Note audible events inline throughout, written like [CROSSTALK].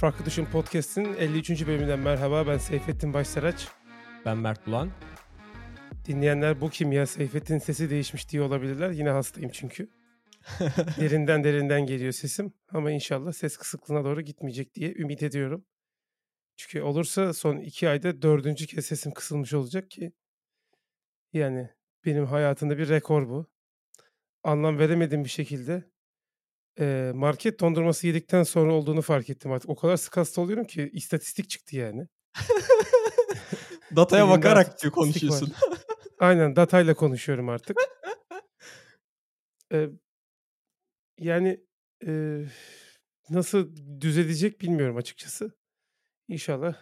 Farklı Düşün Podcast'in 53. bölümünden merhaba. Ben Seyfettin Başsaraç. Ben Mert Bulan. Dinleyenler bu kim ya Seyfettin sesi değişmiş diye olabilirler. Yine hastayım çünkü. [LAUGHS] derinden derinden geliyor sesim. Ama inşallah ses kısıklığına doğru gitmeyecek diye ümit ediyorum. Çünkü olursa son iki ayda dördüncü kez sesim kısılmış olacak ki. Yani benim hayatımda bir rekor bu. Anlam veremedim bir şekilde Market dondurması yedikten sonra olduğunu fark ettim artık. O kadar sık hasta oluyorum ki istatistik çıktı yani. [LAUGHS] Dataya Elimde bakarak diyor konuşuyorsun. [LAUGHS] Aynen datayla konuşuyorum artık. Eee, yani eee, nasıl düzelecek bilmiyorum açıkçası. İnşallah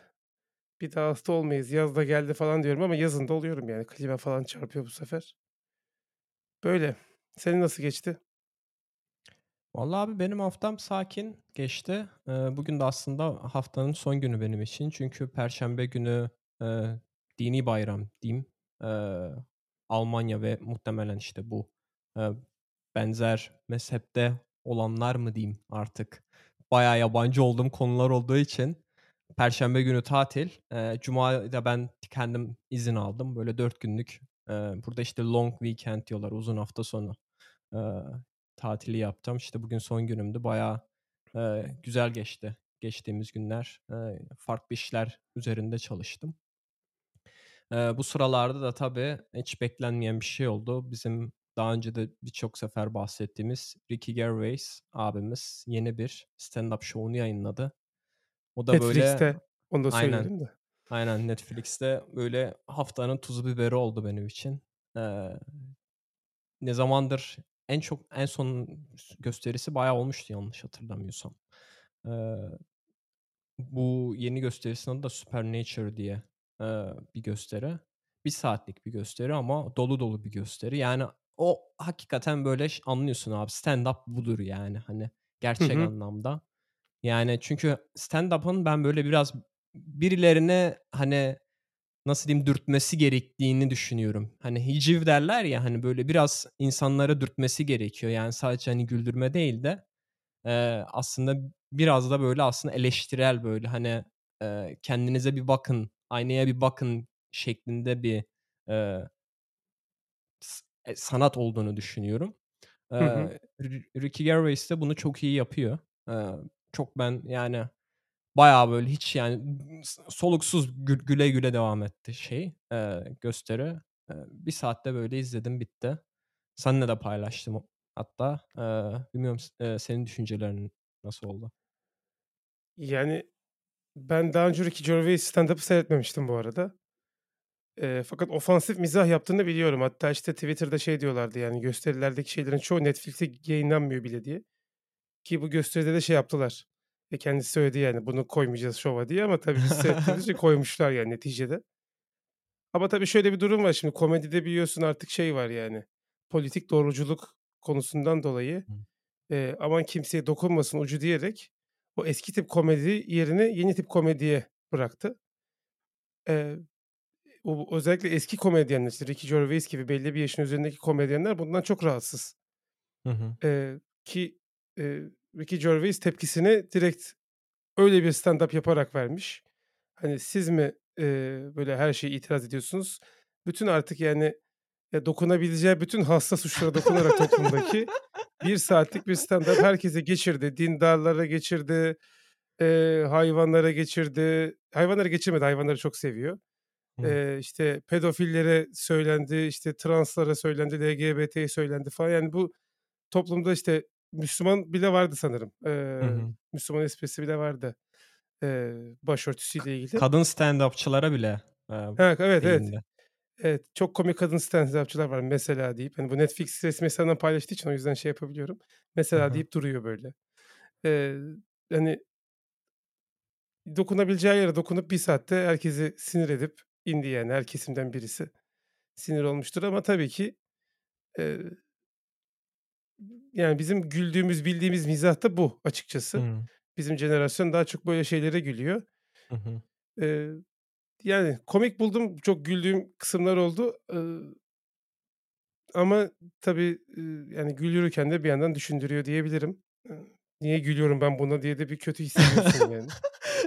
bir daha hasta olmayız. Yaz da geldi falan diyorum ama yazın da oluyorum yani. Klima falan çarpıyor bu sefer. Böyle. Senin nasıl geçti? Vallahi abi benim haftam sakin geçti. Bugün de aslında haftanın son günü benim için. Çünkü Perşembe günü dini bayram diyeyim. Almanya ve muhtemelen işte bu benzer mezhepte olanlar mı diyeyim artık. Bayağı yabancı olduğum konular olduğu için Perşembe günü tatil. Eee Cuma'da ben kendim izin aldım. Böyle dört günlük. eee, burada işte long weekend diyorlar. Uzun hafta sonu. Tatili yaptım. İşte bugün son günümdü. Bayağı eee, güzel geçti geçtiğimiz günler. Eee, farklı işler üzerinde çalıştım. Eee, bu sıralarda da tabii hiç beklenmeyen bir şey oldu. Bizim daha önce de birçok sefer bahsettiğimiz Ricky Gervais abimiz yeni bir stand-up show'unu yayınladı. O da böyle Netflix'te. Onu da aynen söyleyelim de. aynen Netflix'te böyle haftanın tuzu biberi oldu benim için. Eee, ne zamandır en çok en son gösterisi bayağı olmuştu yanlış hatırlamıyorsam. Eee, bu yeni gösterisinin adı da Supernature diye eee, bir gösteri. Bir saatlik bir gösteri ama dolu dolu bir gösteri. Yani o hakikaten böyle anlıyorsun abi stand-up budur yani hani gerçek anlamda. Yani çünkü stand-up'ın ben böyle biraz birilerine hani nasıl diyeyim dürtmesi gerektiğini düşünüyorum. Hani hiciv derler ya hani böyle biraz insanlara dürtmesi gerekiyor. Yani sadece hani güldürme değil de eee, aslında biraz da böyle aslında eleştirel böyle hani eee, kendinize bir bakın, aynaya bir bakın şeklinde bir e, sanat olduğunu düşünüyorum. Hı hı. Eee, R- Ricky Gervais de bunu çok iyi yapıyor. Eee, çok ben yani Bayağı böyle hiç yani soluksuz gül güle güle devam etti şey, eee, gösteri. Eee, 1 saatte böyle izledim, bitti. Seninle de paylaştım hatta. Eee, bilmiyorum eee, senin düşüncelerin nasıl oldu? Yani ben daha önce Ricky Gervais stand-up'ı seyretmemiştim bu arada. Eee, fakat ofansif mizah yaptığını biliyorum. Hatta, işte, Twitter'da şey diyorlardı, yani, gösterilerdeki şeylerin çoğu Netflix'te yayınlanmıyor bile diye. Ki bu gösteride de şey yaptılar. E, kendisi söyledi, yani, "Bunu koymayacağız şova." diye ama tabii biz seyrettiğimiz [LAUGHS] için koymuşlar, yani, neticede. Ama tabii şöyle bir durum var şimdi komedide biliyorsun artık şey var, yani, politik doğruculuk konusundan dolayı, eee, "Aman kimseye dokunmasın." ucu diyerek o eski tip komedi yerine yeni tip komediye bıraktı. Eee O özellikle eski komedyenler, işte Ricky Gervais gibi belli bir yaşın üzerindeki komedyenler bundan çok rahatsız. Hı hı. Eee, ki, eee, Ricky Gervais tepkisini direkt öyle bir stand-up yaparak vermiş. Hani, siz mi, eee, böyle her şeye itiraz ediyorsunuz? Bütün artık yani, ya, dokunabileceği bütün hassas uçlara dokunarak toplumdaki bir saatlik bir stand-up herkese geçirdi. Dindarlara geçirdi, eee, hayvanlara geçirdi. Hayvanları geçirmedi, hayvanları çok seviyor. Hı. Eee, işte, pedofillere söylendi, işte, translara söylendi, LGBT'ye söylendi falan. Yani, bu toplumda, işte, Müslüman bile vardı sanırım. Hı hı. Müslüman esprisi bile vardı, eee, başörtüsüyle ilgili. Kadın stand-up'çılara bile, eee, Ha, evet, evet. Evet, çok komik kadın stand-up'çılar var mesela deyip, hani, bu Netflix resmî hesabından paylaştığı için o yüzden şey yapabiliyorum. Mesela hı. deyip duruyor böyle. Eee, hani, dokunabileceği yere dokunup bir saatte herkesi sinir edip indi yani her kesimden birisi sinir olmuştur ama tabii ki, Yani, bizim güldüğümüz, bildiğimiz mizah da bu açıkçası. Hıı. Bizim jenerasyon daha çok böyle şeylere gülüyor. Hı hı. Eee, yani, komik buldum, çok güldüğüm kısımlar oldu, ııı, ama tabii, yani, güldürürken de bir yandan düşündürüyor diyebilirim. Niye gülüyorum ben buna diye de bir kötü hissediyorsun yani. [LAUGHS]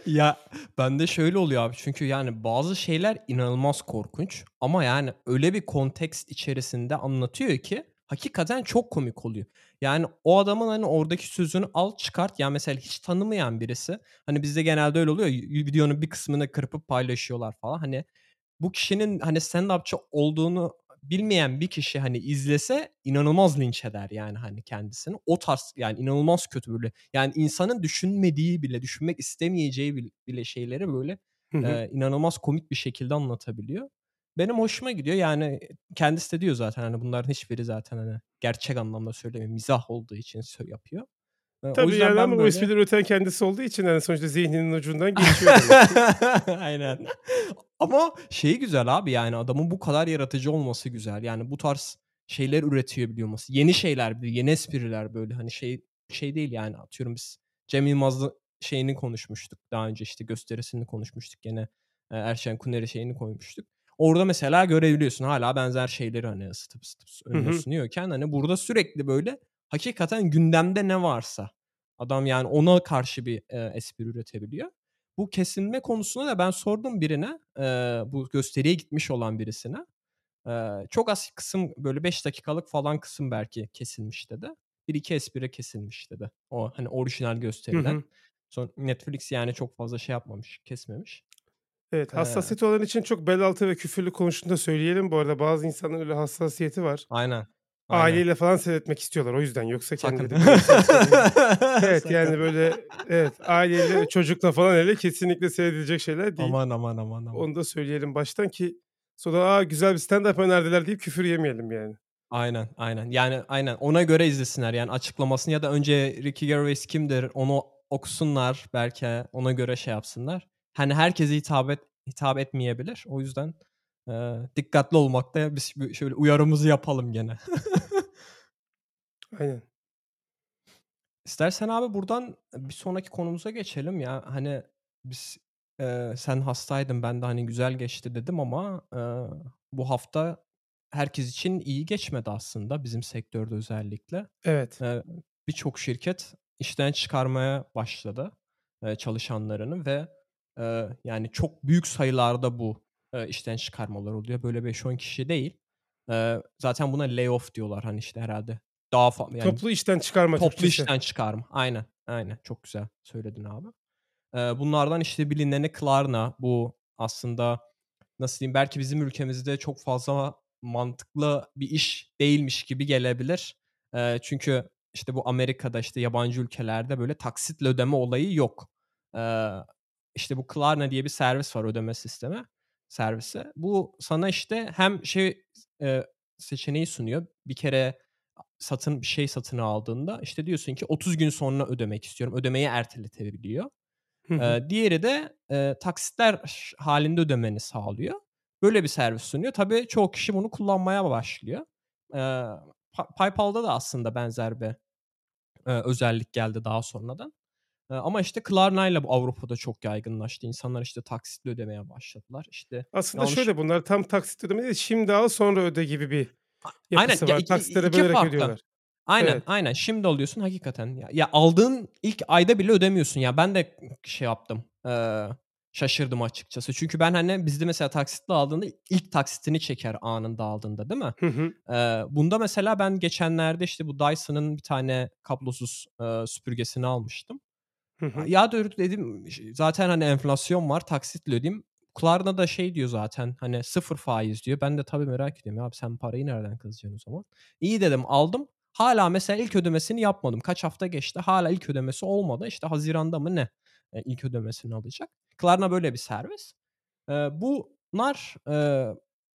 Ya, bende şöyle oluyor abi çünkü, yani, bazı şeyler inanılmaz korkunç ama, yani, öyle bir kontekst içerisinde anlatıyor ki hakikaten çok komik oluyor. Yani, o adamın, hani, oradaki sözünü al çıkart, ya, mesela hiç tanımayan birisi, hani, bizde genelde öyle oluyor videonun bir kısmını kırpıp paylaşıyorlar falan. Hani, bu kişinin, hani, stand-upçı olduğunu bilmeyen bir kişi, hani, izlese inanılmaz linç eder, yani, hani, kendisini. O tarz, yani, inanılmaz kötü böyle. Yani, insanın düşünmediği bile, düşünmek istemeyeceği bil bile şeyleri böyle, eee, inanılmaz komik bir şekilde anlatabiliyor. Benim hoşuma gidiyor. Yani, kendisi de diyor zaten, hani, bunların hiçbiri zaten, hani, gerçek anlamda söylemiyor, mizah olduğu için yapıyor. Eee, o Tabii, yüzden yani, ben ama o böyle esprileri üreten kendisi olduğu için, hani, sonuçta zihninin ucundan [LAUGHS] geçiyor. Aynen. Ama şeyi güzel abi, yani, adamın bu kadar yaratıcı olması güzel. Yani, bu tarz şeyler üretiyor olması. Yeni şeyler, yeni espriler böyle, hani, şey şey değil, yani, atıyorum biz Cem Yılmaz'la şeyini konuşmuştuk daha önce, işte, gösterisini konuşmuştuk gene. Erşen Kuneri şeyini koymuştuk. Orada mesela görebiliyorsun hâlâ benzer şeyleri, hani, ısıtıp ısıtıp Hı önüne hı. sunuyorken, hani, burada sürekli böyle hakikaten gündemde ne varsa adam, yani, ona karşı bir, eee, espri üretebiliyor. Bu kesilme konusunda da ben sordum birine, eee, bu gösteriye gitmiş olan birisine. Eee, çok az kısım, böyle 5 dakikalık falan kısım belki kesilmiş dedi. 1-2 espri kesilmiş dedi. O, hani, orijinal Hı gösteriden. hı. Son Netflix, yani, çok fazla şey yapmamış, kesmemiş. Evet, hassasiyeti olan için çok bel altı ve küfürlü konuştuğunu da söyleyelim bu arada. Bazı insanların öyle hassasiyeti var. Aynen, aynen. Aileyle falan seyretmek istiyorlar o yüzden. Yoksa kendileri seyredecek [LAUGHS] Evet, Sakın. yani, böyle, evet, aileyle, çocukla falan hele kesinlikle seyredilecek şeyler değil. Aman, aman, aman, aman. Onu da söyleyelim baştan ki sonra, "A, güzel bir stand-up önerdiler." deyip küfür yemeyelim yani. Aynen, aynen. Yani, aynen. Ona göre izlesinler, yani, açıklamasını ya da önce Ricky Gervais kimdir onu okusunlar belki, ona göre şey yapsınlar. Hani, herkese hitap et hitap etmeyebilir. O yüzden, eee, dikkatli olmakta biz şöyle uyarımızı yapalım gene. Aynen. İstersen abi buradan bir sonraki konumuza geçelim ya. Hani, biz, eee, sen hastaydın, ben de, hani, güzel geçti dedim ama, eee, bu hafta herkes için iyi geçmedi aslında bizim sektörde özellikle. Evet. Eee, birçok şirket işten çıkarmaya başladı, eee, çalışanlarını ve, eee, yani, çok büyük sayılarda bu, eee, işten çıkarmalar oluyor. Böyle 5-10 kişi değil. Eee, zaten buna layoff diyorlar, hani, işte, herhâlde. Daha fa yani, Toplu işten çıkarma toplu Türkçesi. işten çıkarma. Aynen, aynen. Çok güzel söyledin abi. Eee, bunlardan, işte, bilineni Klarna. Bu aslında nasıl diyeyim, belki bizim ülkemizde çok fazla mantıklı bir iş değilmiş gibi gelebilir. Eee, çünkü, işte, bu Amerika'da, işte, yabancı ülkelerde böyle taksitle ödeme olayı yok. Eee, işte, bu Klarna diye bir servis var, ödeme sistemi servisi. Bu sana, işte, hem şey, eee, seçeneği sunuyor. Bir kere satın bir şey satın aldığında, işte, diyorsun ki 30 gün sonra ödemek istiyorum. Ödemeyi erteletebiliyor. Eee, diğeri de, eee, taksitler ş hâlinde ödemeni sağlıyor. Böyle bir servis sunuyor. Tabii çoğu kişi bunu kullanmaya başlıyor. Pa PayPal'da da aslında benzer bir, eee, özellik geldi daha sonradan. Ama, işte, Klarna'yla Avrupa'da çok yaygınlaştı. İnsanlar, işte, taksitle ödemeye başladılar. İşte, Aslında yanlış şöyle, bunlar tam taksit ödeme değil, şimdi al sonra öde gibi bir aynen. yapısı Ya, var. iki Taksitlere iki bölerek farklı. ödüyorlar. Aynen, Evet. aynen. Şimdi alıyorsun hakikaten. Ya ya, aldığın ilk ayda bile ödemiyorsun. Ya, ben de şey yaptım, eee, şaşırdım açıkçası. Çünkü ben, hani, bizde mesela taksitle aldığında ilk taksitini çeker anında aldığında, değil mi? Hı hı. Eee, bunda mesela ben geçenlerde, işte, bu Dyson'ın bir tane kablosuz, eee, süpürgesini almıştım. Hı hı. ya dur dedim, zaten, hani, enflasyon var, taksitle ödeyeyim. Klarna da şey diyor zaten, hani, 0 faiz diyor. Ben de tabii merak ediyorum. Abi sen parayı nereden kızacaksın o zaman? İyi dedim, aldım. Hâlâ mesela ilk ödemesini yapmadım. Kaç hafta geçti, hâlâ ilk ödemesi olmadı. İşte, haziranda mı ne, eee, ilk ödemesini alacak. Klarna böyle bir servis. Eee, bunlar,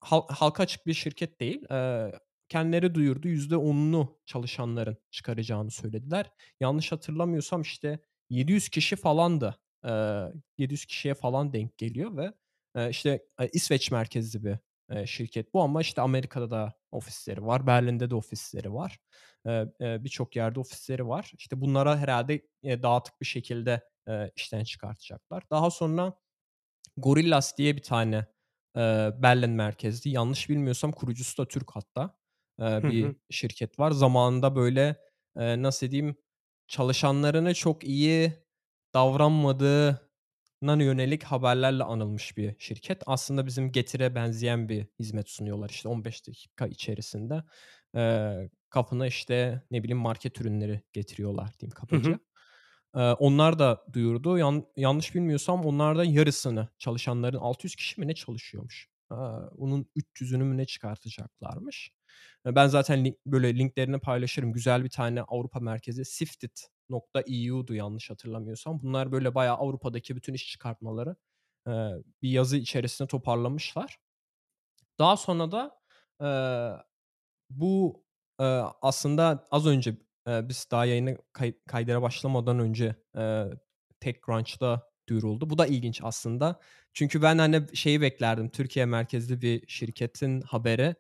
hal halka açık bir şirket değil. Eee, kendileri duyurdu. %10'unu çalışanların çıkaracağını söylediler. Yanlış hatırlamıyorsam, işte, 700 kişi falandı. Eee, 700 kişiye falan denk geliyor ve, işte, eee, İsveç merkezli bir, şirket bu ama, işte, Amerika'da da ofisleri var. Berlin'de de ofisleri var. Birçok yerde ofisleri var. İşte, bunlara herhâlde, eee, dağıtık bir şekilde, işten çıkartacaklar. Daha sonra Gorillas diye bir tane, Berlin merkezli, yanlış bilmiyorsam kurucusu da Türk hatta, bir hı. şirket var. Zamanında, böyle, nasıl diyeyim, çalışanlarına çok iyi davranmadığına yönelik haberlerle anılmış bir şirket. Aslında bizim Getir'e benzeyen bir hizmet sunuyorlar. İşte 15 dakika içerisinde eee, kapına işte ne bileyim market ürünleri getiriyorlar diyeyim Hı hı. onlar da duyurdu. Yan- yanlış bilmiyorsam onlardan yarısını çalışanların 600 kişi mi ne çalışıyormuş. Aa, onun 300'ünü mü ne çıkartacaklarmış. Ben zaten link, böyle linklerini paylaşırım. Güzel bir tane Avrupa merkezi sifted.eu'du yanlış hatırlamıyorsam. Bunlar böyle bayağı Avrupa'daki bütün iş çıkartmaları bir yazı içerisinde toparlamışlar. Daha sonra da bu aslında az önce biz daha yayını kay- kaydına başlamadan önce e, TechCrunch'ta duyuruldu. Bu da ilginç aslında. Çünkü ben hani şeyi beklerdim. Türkiye merkezli bir şirketin haberi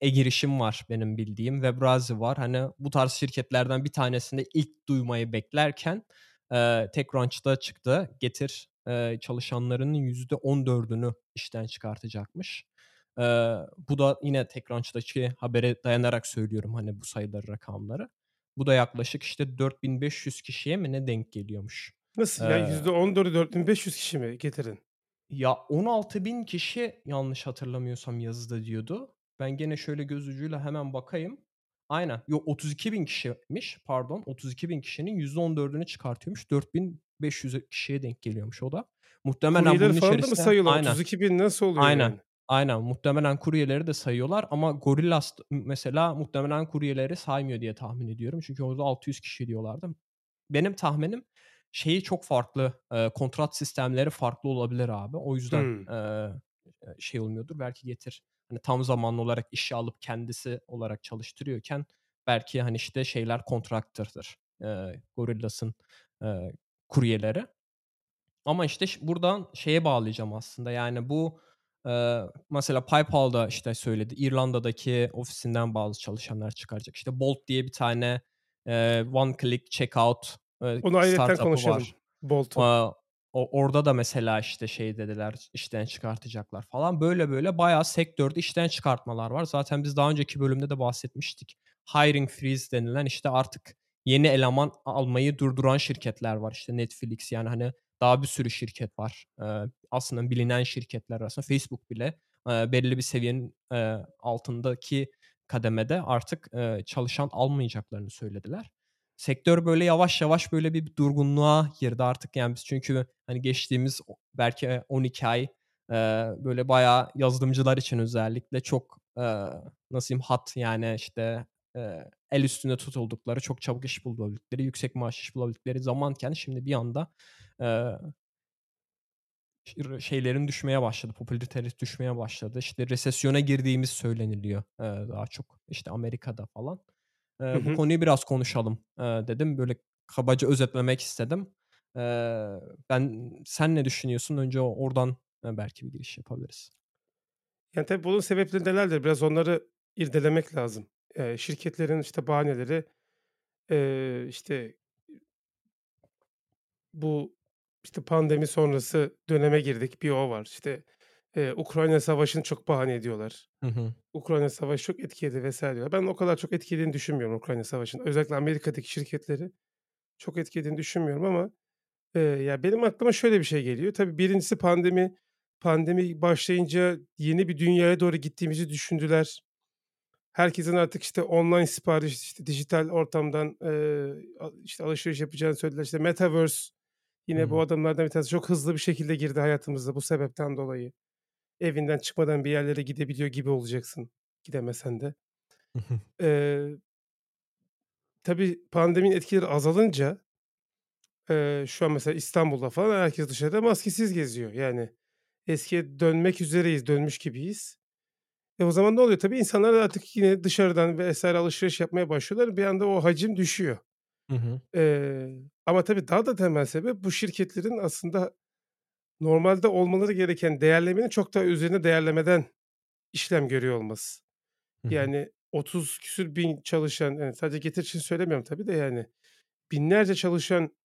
e-girişim var benim bildiğim. Webrazi var. Hani bu tarz şirketlerden bir tanesinde ilk duymayı beklerken e, TechCrunch'ta çıktı. Getir e, çalışanlarının %14'ünü işten çıkartacakmış. E, bu da yine TechCrunch'taki habere dayanarak söylüyorum hani bu sayıları rakamları. Bu da yaklaşık işte 4500 kişiye mi ne denk geliyormuş. Nasıl ya? %14'ü 4500 kişi mi getirin? ya 16.000 kişi yanlış hatırlamıyorsam yazıda diyordu. Ben gene şöyle göz ucuyla hemen bakayım. Aynen. Yok 32.000 kişiymiş. Pardon. 32.000 kişinin %14'ünü çıkartıyormuş. 4.500 kişiye denk geliyormuş o da. Muhtemelen Kuryeleri bunun da mı içerisinde sayıyorlar? aynen. 32 bin nasıl oluyor Aynen. yani? Aynen. Muhtemelen kuryeleri de sayıyorlar ama Gorillas mesela muhtemelen kuryeleri saymıyor diye tahmin ediyorum. Çünkü orada 600 kişi diyorlardı. Benim tahminim şeyi çok farklı, eee, kontrat sistemleri farklı olabilir abi. O yüzden, Hımm. eee, şey olmuyordur. Belki Getir hani tam zamanlı olarak işe alıp kendisi olarak çalıştırıyorken belki hani işte şeyler contractor'dır. Eee, Gorillas'ın, eee, kuryeleri. Ama işte buradan şeye bağlayacağım aslında, yani bu, eee, mesela PayPal'da işte söyledi, İrlanda'daki ofisinden bazı çalışanlar çıkaracak. İşte Bolt diye bir tane, eee, one click checkout, eee, Onu konuşalım. var. Bolt'u. O orada da mesela işte şey dediler, işten çıkartacaklar falan. Böyle böyle bayağı sektörde işten çıkartmalar var. Zaten biz daha önceki bölümde de bahsetmiştik. Hiring freeze denilen işte artık yeni eleman almayı durduran şirketler var. İşte Netflix yani hani daha bir sürü şirket var. Eee, aslında bilinen şirketler arasında Facebook bile, eee, belli bir seviyenin, eee, altındaki kademede artık, eee, çalışan almayacaklarını söylediler. Sektör böyle yavaş yavaş böyle bir durgunluğa girdi artık yani biz çünkü hani geçtiğimiz belki 12 ay, eee, böyle bayağı yazılımcılar için özellikle çok, eee, nasıl diyeyim hot yani işte, eee, el üstünde tutuldukları, çok çabuk iş bulabildikleri, yüksek maaş iş bulabildikleri zamanken şimdi bir anda, eee şeylerin düşmeye başladı, popülariteleri düşmeye başladı. İşte resesyona girdiğimiz söyleniliyor, daha çok, işte, Amerika'da falan. Hı Eee, bu konuyu biraz konuşalım, eee, dedim. Böyle kabaca özetlemek istedim. Eee, ben sen ne düşünüyorsun? Önce oradan, eee, belki bir giriş yapabiliriz. Yani, tabii bunun sebepleri nelerdir? Biraz onları irdelemek lazım. Eee, şirketlerin, işte, bahaneleri, eee, işte bu, işte, pandemi sonrası döneme girdik. Bir o var. İşte, eee, Ukrayna Savaşı'nı çok bahane ediyorlar. Hı hı. Ukrayna Savaşı çok etkiledi vs. diyorlar. Ben o kadar çok etkilediğini düşünmüyorum Ukrayna Savaşı'nın. Özellikle Amerika'daki şirketleri çok etkilediğini düşünmüyorum ama, eee, ya, benim aklıma şöyle bir şey geliyor. Tabii birincisi pandemi. Pandemi başlayınca yeni bir dünyaya doğru gittiğimizi düşündüler. Herkesin artık, işte, online sipariş, işte, dijital ortamdan, a işte, alışveriş yapacağını söylediler. İşte, Metaverse yine bu hı. adımlardan bir tanesi. Çok hızlı bir şekilde girdi hayatımıza bu sebepten dolayı. Evinden çıkmadan bir yerlere gidebiliyor gibi olacaksın, gidemesen de. Eee tabii pandeminin etkileri azalınca, eee, şu an mesela İstanbul'da falan herkes dışarıda maskesiz geziyor. Yani eskiye dönmek üzereyiz, dönmüş gibiyiz. E, o zaman ne oluyor? Tabii insanlar artık yine dışarıdan vs. alışveriş yapmaya başlıyorlar. Bir anda o hacim düşüyor. Hı hı. Eee, ama tabii daha da temel sebep bu şirketlerin aslında normalde olmaları gereken değerlemenin çok daha üzerine değerlemeden işlem görüyor olması. Hı hı. Yani 30 küsur bin çalışan, yani sadece Getir için söylemiyorum tabii de yani binlerce çalışan,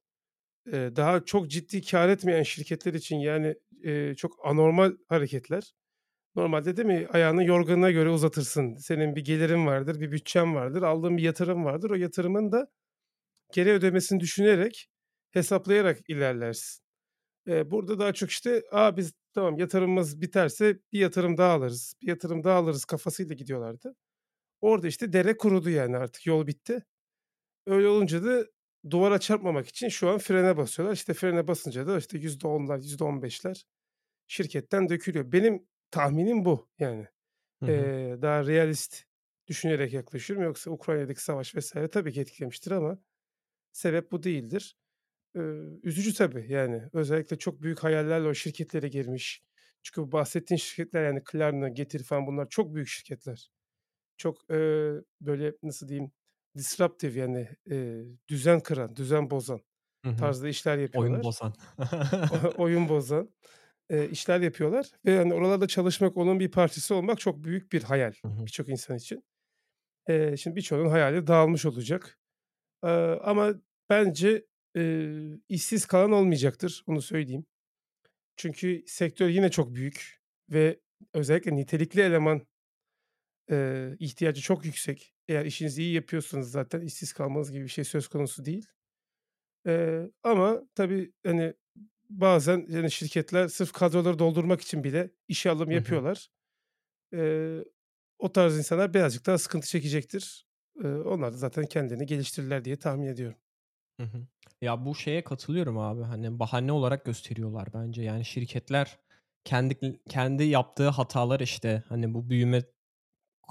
eee, daha çok ciddi kâr etmeyen şirketler için yani, eee, çok anormal hareketler. Normalde değil mi ayağını yorganına göre uzatırsın. Senin bir gelirin vardır, bir bütçen vardır, aldığın bir yatırım vardır. O yatırımın da geri ödemesini düşünerek, hesaplayarak ilerlersin. Eee, burada daha çok işte, "A, biz tamam yatırımımız biterse bir yatırım daha alırız, bir yatırım daha alırız." kafasıyla gidiyorlardı. Orada işte dere kurudu yani artık yol bitti. Öyle olunca da duvara çarpmamak için şu an frene basıyorlar. İşte frene basınca da işte %10'lar, %15'ler şirketten dökülüyor. Benim tahminim bu yani. Hı hı. Eee, daha realist düşünerek yaklaşıyorum. Yoksa Ukrayna'daki savaş vs. tabii ki etkilemiştir ama sebep bu değildir. Eee, üzücü tabii yani. Özellikle çok büyük hayallerle o şirketlere girmiş. Çünkü bu bahsettiğin şirketler yani Klarna, Getir falan bunlar çok büyük şirketler. Çok, eee, böyle nasıl diyeyim, disruptive yani, eee, düzen kıran, düzen bozan Hı hı. tarzda işler Oyun yapıyorlar. bozan. [LAUGHS] Oyun bozan, eee, işler yapıyorlar ve hani oralarda çalışmak, onun bir parçası olmak çok büyük bir hayal Hı hı. birçok insan için. Eee, şimdi birçoğunun hayali dağılmış olacak. Eee, ama bence, eee, işsiz kalan olmayacaktır, onu söyleyeyim. Çünkü sektör yine çok büyük ve özellikle nitelikli eleman eee, ihtiyacı çok yüksek. Eğer işinizi iyi yapıyorsanız zaten işsiz kalmanız gibi bir şey söz konusu değil. Eee, ama tabii, hani, bazen yani şirketler sırf kadroları doldurmak için bile işe alım yapıyorlar. Eee, o tarz insanlar birazcık daha sıkıntı çekecektir. Eee, onlar da zaten kendilerini geliştirirler diye tahmin ediyorum. Hı hı. Ya, bu şeye katılıyorum abi, hani, bahane olarak gösteriyorlar bence. Yani şirketler kendi kendi yaptığı hatalar, işte, hani, bu büyüme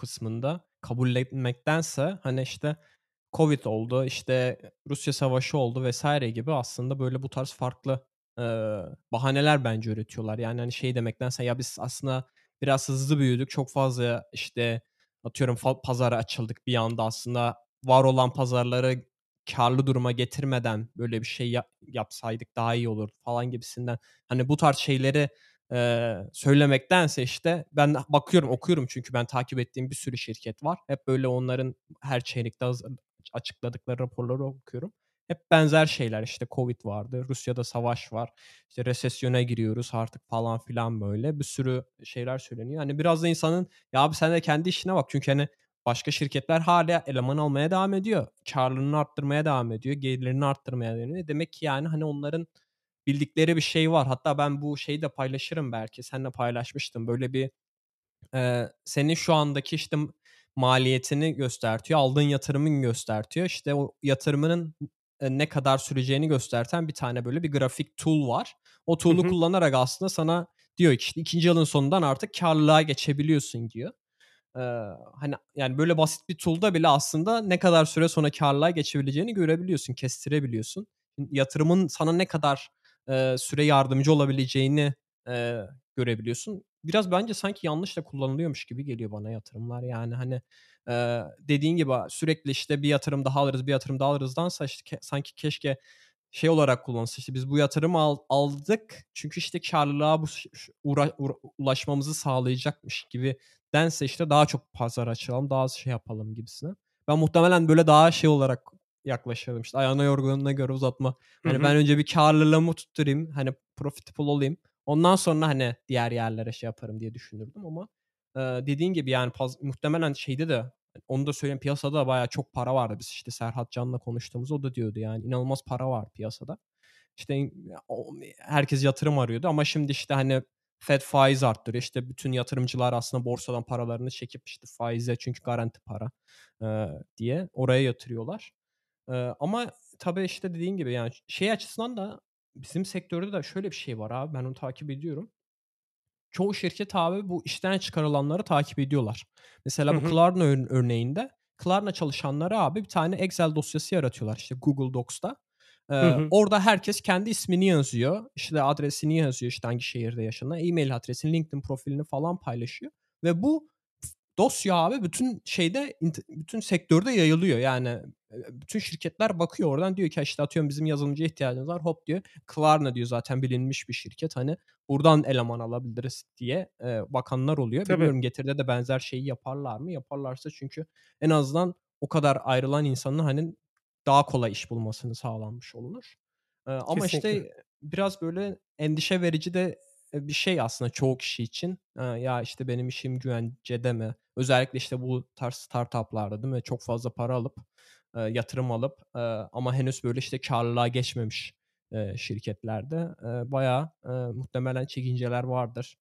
kısmında kabullenmektense, hani, işte, Covid oldu, işte, Rusya savaşı oldu vs. gibi aslında böyle bu tarz farklı, eee, bahaneler bence üretiyorlar. Yani, hani, şey demektense, ya, biz aslında biraz hızlı büyüdük, çok fazla, işte, atıyorum pazara açıldık bir anda aslında var olan pazarları kârlı duruma getirmeden böyle bir şey yap yapsaydık daha iyi olurdu falan gibisinden, hani, bu tarz şeyleri, eee, söylemektense, işte, ben bakıyorum, okuyorum çünkü ben takip ettiğim bir sürü şirket var. Hep böyle onların her çeyrekte açıkladıkları raporları okuyorum. Hep benzer şeyler, işte, Covid vardı, Rusya'da savaş var, işte, resesyona giriyoruz artık falan filan böyle bir sürü şeyler söyleniyor. Hani, biraz da insanın ya abi sen de kendi işine bak çünkü, hani, başka şirketler hâlâ eleman almaya devam ediyor. Kârlarını arttırmaya devam ediyor, gelirlerini arttırmaya deniyor. Demek ki, yani, hani, onların bildikleri bir şey var. Hatta ben bu şeyi de paylaşırım belki, seninle paylaşmıştım. Böyle bir, eee, senin şu andaki, işte, maliyetini göstertiyor, aldığın yatırımın göstertiyor. İşte, o yatırımının, eee, ne kadar süreceğini gösterten bir tane böyle bir grafik tool var. O tool'u kullanarak aslında sana diyor ki, işte, 2'nci yılın sonundan artık kârlılığa geçebiliyorsun diyor. Eee, hani, yani, böyle basit bir tool'da bile aslında ne kadar süre sonra kârlılığa geçebileceğini görebiliyorsun, kestirebiliyorsun. Yatırımın sana ne kadar, eee, süre yardımcı olabileceğini, eee, görebiliyorsun. Biraz bence sanki yanlış da kullanılıyormuş gibi geliyor bana yatırımlar. Yani, hani, eee, dediğin gibi sürekli, işte, bir yatırım daha alırız, bir yatırım daha alırızdansa, işte, ke sanki keşke şey olarak kullanılsa, işte, biz bu yatırımı al aldık çünkü, işte, kârlılığa bu uğra ulaşmamızı sağlayacakmış gibi dense, işte, daha çok pazar açalım, daha az şey yapalım gibisinden. Ben muhtemelen böyle daha şey olarak yaklaşırdım, işte, ayağına yorganına göre uzatma. Hani, hı. ben önce bir kârlılığımı tutturayım, hani, profitable olayım. Ondan sonra, hani, diğer yerlere şey yaparım diye düşünürdüm ama, eee, dediğin gibi, yani, paz muhtemelen şeyde de onu da söyleyeyim, piyasada da bayağı çok para vardı. Biz, işte, Serhat Can'la konuştuğumuzda o da diyordu, yani, inanılmaz para var piyasada. İşte, herkes yatırım arıyordu ama şimdi, işte, hani, FED faiz arttırıyor. İşte, bütün yatırımcılar aslında borsadan paralarını çekip, işte, faize çünkü garanti para, eee, diye oraya yatırıyorlar. Eee, ama tabii, işte, dediğin gibi, yani, şey açısından da bizim sektörde de şöyle bir şey var abi, ben onu takip ediyorum. Çoğu şirket abi bu işten çıkarılanları takip ediyorlar. Mesela bu. Klarna ör örneğinde Klarna çalışanları abi bir tane Excel dosyası yaratıyorlar, işte, Google Docs'ta. Hı hı. orada herkes kendi ismini yazıyor, işte, adresini yazıyor, işte, hangi şehirde yaşadığını, e-mail adresini, LinkedIn profilini falan paylaşıyor ve bu dosya abi bütün şeyde bütün sektörde yayılıyor. Yani, bütün şirketler bakıyor oradan diyor ki, işte, atıyorum bizim yazılımcıya ihtiyacımız var. Hop diyor, Klarna diyor zaten bilinmiş bir şirket, hani, buradan eleman alabiliriz diye, eee, bakanlar oluyor. Tabii. Bilmiyorum Getir'de de benzer şeyi yaparlar mı? Yaparlarsa çünkü en azından o kadar ayrılan insanın, hani, daha kolay iş bulmasını sağlanmış olunur. Eee, ama, Kesinlikle. işte, biraz böyle endişe verici de, bir şey aslında çoğu kişi için. Ya, işte, benim işim güvencede mi? Özellikle, işte, bu tarz startup'larda değil mi? Çok fazla para alıp, e, yatırım alıp e, ama henüz böyle işte karlılığa geçmemiş e, şirketlerde e, bayağı e, muhtemelen çekinceler vardır.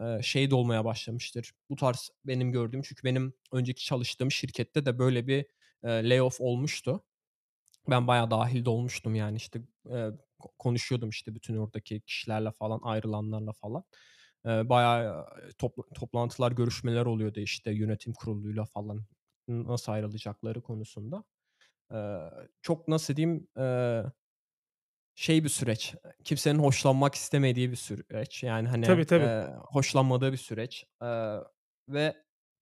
E, şey de olmaya başlamıştır. Bu tarz benim gördüğüm çünkü benim önceki çalıştığım şirkette de böyle bir e, layoff olmuştu. Ben bayağı dahil de olmuştum yani işte e, konuşuyordum işte bütün oradaki kişilerle falan ayrılanlarla falan. E, bayağı topla, toplantılar, görüşmeler oluyordu işte yönetim kuruluyla falan nasıl ayrılacakları konusunda. Çok nasıl diyeyim e, şey bir süreç. Kimsenin hoşlanmak istemediği bir süreç. Yani hani Tabii tabii. e, hoşlanmadığı bir süreç. Ve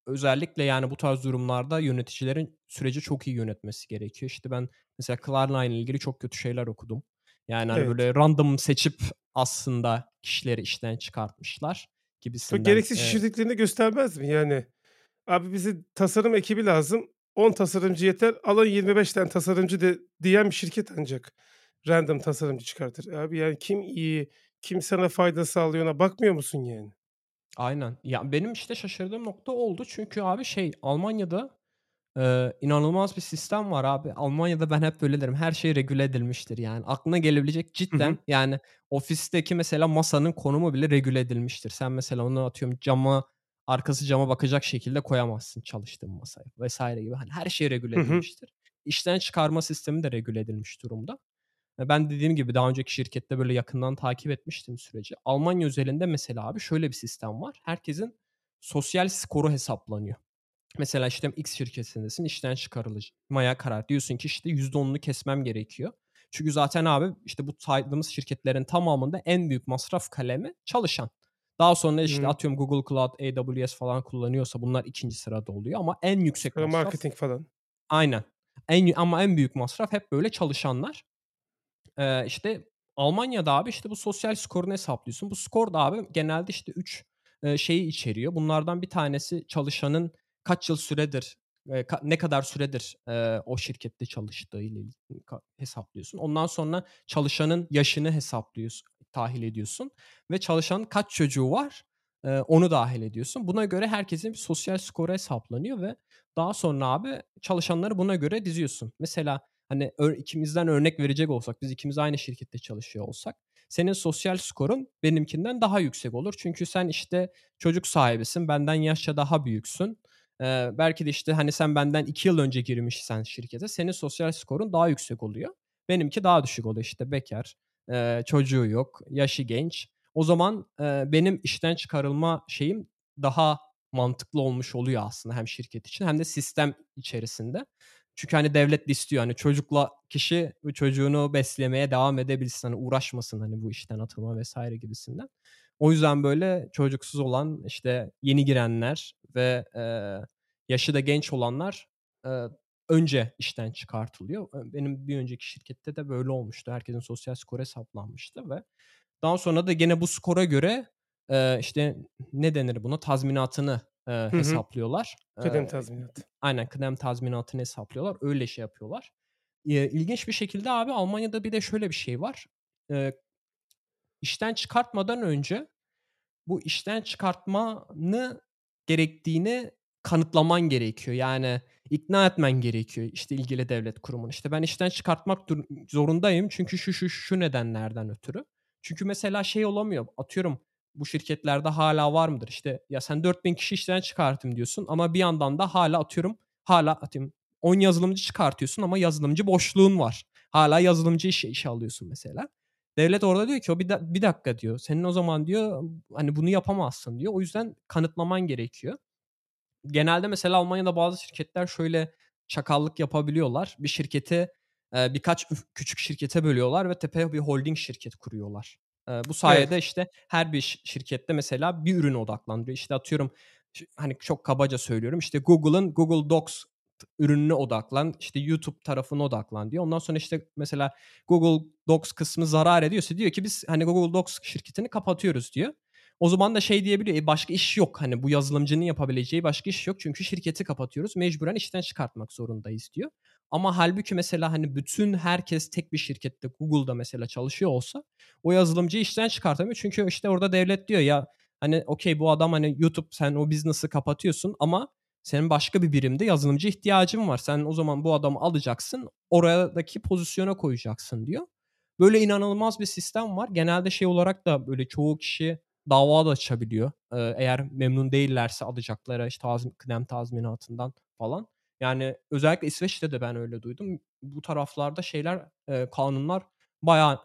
özellikle yani bu tarz durumlarda yöneticilerin süreci çok iyi yönetmesi gerekiyor. İşte ben mesela Klarna ile ilgili çok kötü şeyler okudum. Yani hani Evet. böyle random seçip aslında kişileri işten çıkartmışlar Çok gibisinden. gereksiz şişirdiklerini göstermez mi? Yani abi bize tasarım ekibi lazım. 10 tasarımcı yeter. Alın 25 tane tasarımcı de, diyen bir şirket ancak random tasarımcı çıkartır. Abi yani kim iyi, kim sana fayda sağlıyoruna bakmıyor musun yani? Aynen. Ya benim işte şaşırdığım nokta oldu. Çünkü abi şey Almanya'da e, inanılmaz bir sistem var abi. Almanya'da ben hep böyle derim. Her şey regüle edilmiştir yani. Aklına gelebilecek cidden yani ofisteki mesela masanın konumu bile regüle edilmiştir. Sen mesela onu atıyorum cama arkası cama bakacak şekilde koyamazsın çalıştığın masaya vesaire gibi. Hani her şey regüle Hı hı. edilmiştir. İşten çıkarma sistemi de regüle edilmiş durumda. E, Ben dediğim gibi daha önceki şirkette böyle yakından takip etmiştim süreci. Almanya özelinde mesela abi şöyle bir sistem var. Herkesin sosyal skoru hesaplanıyor. Mesela işte X şirketindesin işten çıkarılmaya karar. Diyorsun ki işte %10'unu kesmem gerekiyor. Çünkü zaten abi işte bu saydığımız şirketlerin tamamında en büyük masraf kalemi çalışan. Daha sonra işte Hı. atıyorum Google Cloud, AWS falan kullanıyorsa bunlar ikinci sırada oluyor ama en yüksek masraf marketing falan. aynen. En, ama en büyük masraf hep böyle çalışanlar. Eee, işte Almanya'da abi işte bu sosyal skorunu hesaplıyorsun. Bu skor da abi genelde işte 3 eee, şeyi içeriyor. Bunlardan bir tanesi çalışanın kaç yıl süredir, eee, ka ne kadar süredir, eee, o şirkette çalıştığıyla ilgili ka hesaplıyorsun. Ondan sonra çalışanın yaşını hesaplıyorsun, dâhil ediyorsun ve çalışanın kaç çocuğu var, eee, onu dâhil ediyorsun. Buna göre herkesin bir sosyal skoru hesaplanıyor ve daha sonra abi çalışanları buna göre diziyorsun. Mesela Hani ikimizden örnek verecek olsak, biz ikimiz aynı şirkette çalışıyor olsak, senin sosyal skorun benimkinden daha yüksek olur. Çünkü sen işte çocuk sahibisin, benden yaşça daha büyüksün. Eee, belki de işte hani sen benden 2 yıl önce girmişsen şirkete, senin sosyal skorun daha yüksek oluyor. Benimki daha düşük oluyor. İşte bekâr, eee, çocuğu yok, yaşı genç. O zaman, eee, benim işten çıkarılma şeyim daha mantıklı olmuş oluyor aslında hem şirket için hem de sistem içerisinde. Çünkü hani devlet de istiyor hani çocukla kişi çocuğunu beslemeye devam edebilsin. Hani uğraşmasın hani bu işten atılma vesaire gibisinden. O yüzden böyle çocuksuz olan işte yeni girenler ve eee, yaşı da genç olanlar eee, önce işten çıkartılıyor. Benim bir önceki şirkette de böyle olmuştu. Herkesin sosyal skoru hesaplanmıştı ve daha sonra da gene bu skora göre eee, işte ne denir buna tazminatını hı. hesaplıyorlar. Kıdem Eee, tazminatı. Aynen kıdem tazminatını hesaplıyorlar. Öyle şey yapıyorlar. Eee, ilginç bir şekilde abi Almanya'da bir de şöyle bir şey var. Eee, işten çıkartmadan önce bu işten çıkartmanı gerektiğini kanıtlaman gerekiyor. Yani ikna etmen gerekiyor işte ilgili devlet kurumunu. İşte ben işten çıkartmak zorundayım çünkü şu şu şu nedenlerden ötürü. Çünkü mesela şey olamıyor. Atıyorum bu şirketlerde hala var mıdır? İşte ya sen 4000 kişi işten çıkartım diyorsun ama bir yandan da hala atıyorum hala atıyorum 10 yazılımcı çıkartıyorsun ama yazılımcı boşluğun var. Hala yazılımcı işe, işe alıyorsun mesela. Devlet orada diyor ki o bir, da- bir dakika diyor. Senin o zaman diyor hani bunu yapamazsın diyor. O yüzden kanıtlaman gerekiyor. Genelde mesela Almanya'da bazı şirketler şöyle çakallık yapabiliyorlar. Bir şirketi e, birkaç küçük şirkete bölüyorlar ve tepeye bir holding şirket kuruyorlar. E, bu sayede Evet. işte her bir şi- şirkette mesela bir ürüne odaklandırıyor. İşte atıyorum hani çok kabaca söylüyorum işte Google'ın Google Docs ürününe odaklan, işte YouTube tarafına odaklan diyor. Ondan sonra işte mesela Google Docs kısmı zarar ediyorsa diyor ki biz hani Google Docs şirketini kapatıyoruz diyor. O zaman da şey diyebiliyor. E başka iş yok. Hani bu yazılımcının yapabileceği başka iş yok. Çünkü şirketi kapatıyoruz. Mecburen işten çıkartmak zorundayız diyor. Ama halbuki mesela hani bütün herkes tek bir şirkette Google'da mesela çalışıyor olsa o yazılımcıyı işten çıkartamıyor. Çünkü işte orada devlet diyor ya hani okey bu adam hani YouTube sen o business'ı kapatıyorsun ama senin başka bir birimde yazılımcı ihtiyacın var. Sen o zaman bu adamı alacaksın, oradaki pozisyona koyacaksın diyor. Böyle inanılmaz bir sistem var. Genelde şey olarak da böyle çoğu kişi dava da açabiliyor. Eğer memnun değillerse alacakları işte tazmin, kıdem tazminatından falan. Yani özellikle İsveç'te de ben öyle duydum. Bu taraflarda şeyler, kanunlar bayağı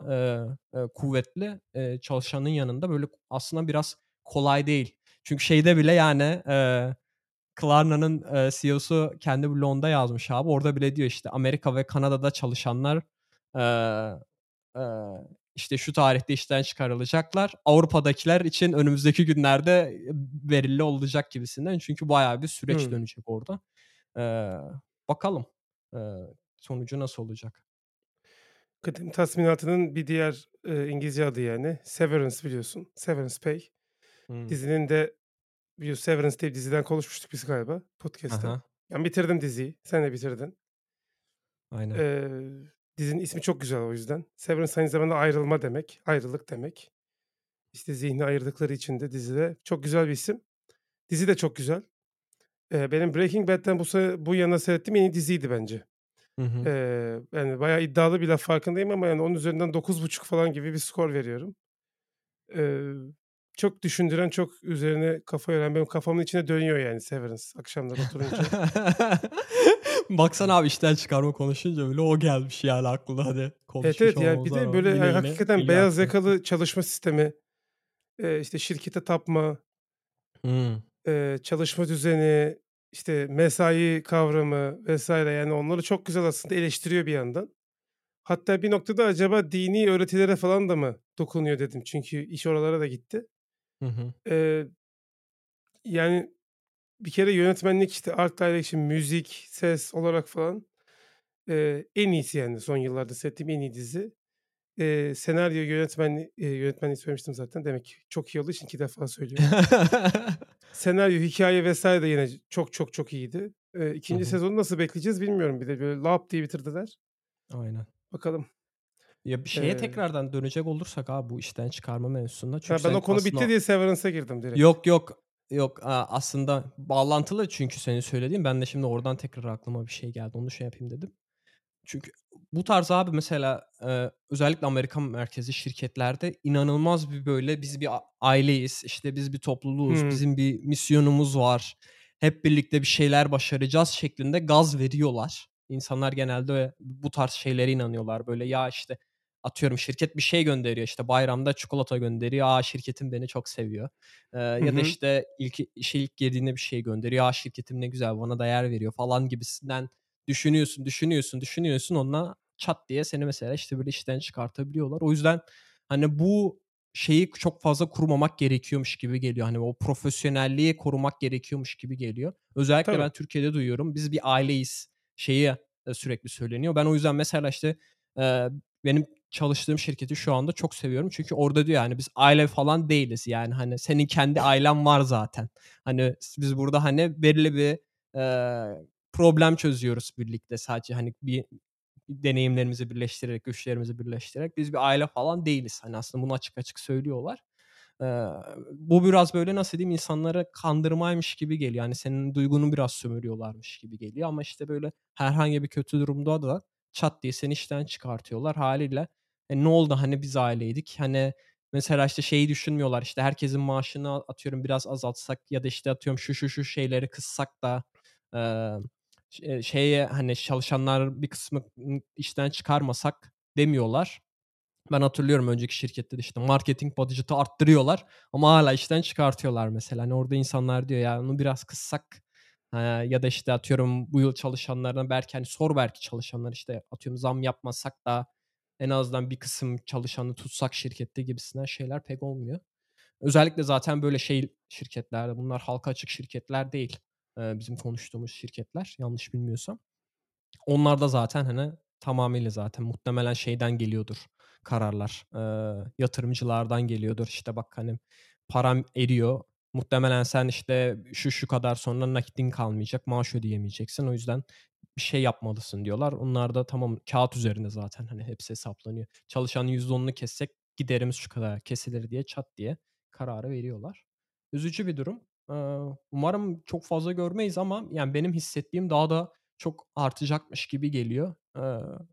kuvvetli. Çalışanın yanında böyle aslında biraz kolay değil. Çünkü şeyde bile yani Klarna'nın CEO'su kendi blogunda yazmış abi. Orada bile diyor işte Amerika ve Kanada'da çalışanlar işte şu tarihte işten çıkarılacaklar. Avrupa'dakiler için önümüzdeki günlerde verili olacak gibisinden. Çünkü bayağı bir süreç hmm. dönecek orada. Ee, bakalım ee, sonucu nasıl olacak. Kıdem tazminatının bir diğer e, İngilizce adı yani Severance biliyorsun. Severance Pay. Hmm. Dizinin de bir Severance diye diziden konuşmuştuk biz galiba podcast'te. Aha. Ben bitirdim diziyi. Sen de bitirdin. Aynen. Ee, dizinin ismi çok güzel o yüzden. Severance aynı zamanda ayrılma demek. Ayrılık demek. İşte zihni ayırdıkları için de dizide. Çok güzel bir isim. Dizi de çok güzel. Eee, benim Breaking Bad'den bu bu yana seyrettiğim en iyi diziydi bence. Hı hı. Eee, yani bayağı iddialı bir laf farkındayım ama yani onun üzerinden 9.5 falan gibi bir skor veriyorum. Eee, çok düşündüren, çok üzerine kafa yoran, benim kafamın içine dönüyor yani Severance akşamları oturunca. [LAUGHS] Baksana abi işten çıkarma konuşunca bile o gelmiş yani aklına hadi Evet, konuşmuş evet, yani bir de böyle, yani hakikaten beyaz yakalı çalışma sistemi, işte şirkete tapma eee, çalışma düzeni, işte mesai kavramı vesaire yani onları çok güzel aslında eleştiriyor bir yandan. Hatta bir noktada acaba dini öğretilere falan da mı dokunuyor dedim. Çünkü iş oralara da gitti. Hı hı. Eee, yani bir kere yönetmenlik işte art direction, müzik, ses olarak falan eee, en iyisi yani son yıllarda seyrettiğim en iyi dizi. Eee, senaryo yönetmenliği, eee, yönetmenliği söylemiştim zaten. Demek ki çok iyi olduğu için iki defa söylüyorum. [LAUGHS] Senaryo, hikaye vesaire de yine çok çok çok iyiydi. Eee, Hı hı. sezonu nasıl bekleyeceğiz bilmiyorum bir de böyle lap diye bitirdiler. Aynen. Bakalım. Ya bir şeye Eee tekrardan dönecek olursak abi bu işten çıkarma mevzusunda çünkü ben o konu aslında bitti diye Severance'a girdim direkt. Yok yok. Yok aslında bağlantılı çünkü senin söylediğin. Ben de şimdi oradan tekrar aklıma bir şey geldi. Onu şey yapayım dedim. Çünkü bu tarz abi mesela e, özellikle Amerikan merkezi şirketlerde inanılmaz bir böyle biz bir aileyiz, işte biz bir topluluğuz, hmm. bizim bir misyonumuz var. Hep birlikte bir şeyler başaracağız şeklinde gaz veriyorlar. İnsanlar genelde bu tarz şeylere inanıyorlar. Böyle ya işte atıyorum şirket bir şey gönderiyor işte bayramda çikolata gönderiyor. Aa şirketim beni çok seviyor. Ee, ya da işte ilk işe ilk girdiğinde bir şey gönderiyor. Aa şirketim ne güzel bana değer veriyor falan gibisinden düşünüyorsun, düşünüyorsun, düşünüyorsun. Onunla çat diye seni mesela işte böyle işten çıkartabiliyorlar. O yüzden hani bu şeyi çok fazla kurmamak gerekiyormuş gibi geliyor. Hani o profesyonelliği korumak gerekiyormuş gibi geliyor. Özellikle Tabii. ben Türkiye'de duyuyorum. Biz bir aileyiz şeyi sürekli söyleniyor. Ben o yüzden mesela işte e, benim çalıştığım şirketi şu anda çok seviyorum. Çünkü orada diyor yani biz aile falan değiliz. Yani hani senin kendi ailen var zaten. Hani biz burada hani belirli bir e, problem çözüyoruz birlikte sadece hani bir deneyimlerimizi birleştirerek, güçlerimizi birleştirerek biz bir aile falan değiliz. Hani aslında bunu açık açık söylüyorlar. Ee, bu biraz böyle nasıl diyeyim insanları kandırmaymış gibi geliyor. Yani senin duygunu biraz sömürüyorlarmış gibi geliyor ama işte böyle herhangi bir kötü durumda da çat diye seni işten çıkartıyorlar haliyle. E, ne oldu hani biz aileydik. Hani mesela işte şeyi düşünmüyorlar işte herkesin maaşını atıyorum biraz azaltsak ya da işte atıyorum şu şu şu şeyleri kıssak da e, şeye hani çalışanlar bir kısmı işten çıkarmasak demiyorlar. Ben hatırlıyorum önceki şirkette de işte marketing budget'ı arttırıyorlar ama hala işten çıkartıyorlar mesela. Hani orada insanlar diyor ya onu biraz kıssak ya da işte atıyorum bu yıl çalışanlarına belki hani sor belki çalışanlar işte atıyorum zam yapmasak da en azından bir kısım çalışanı tutsak şirkette gibisinden şeyler pek olmuyor. Özellikle zaten böyle şey şirketlerde bunlar halka açık şirketler değil bizim konuştuğumuz şirketler yanlış bilmiyorsam. Onlar da zaten hani tamamıyla zaten muhtemelen şeyden geliyordur kararlar. Yatırımcılardan geliyordur. İşte bak hani param eriyor. Muhtemelen sen işte şu şu kadar sonra nakitin kalmayacak. Maaş ödeyemeyeceksin. O yüzden bir şey yapmalısın diyorlar. Onlar da tamam kağıt üzerinde zaten hani hepsi hesaplanıyor. Çalışanın %10'unu kessek giderimiz şu kadar kesilir diye çat diye kararı veriyorlar. Üzücü bir durum. Umarım çok fazla görmeyiz ama yani benim hissettiğim daha da çok artacakmış gibi geliyor.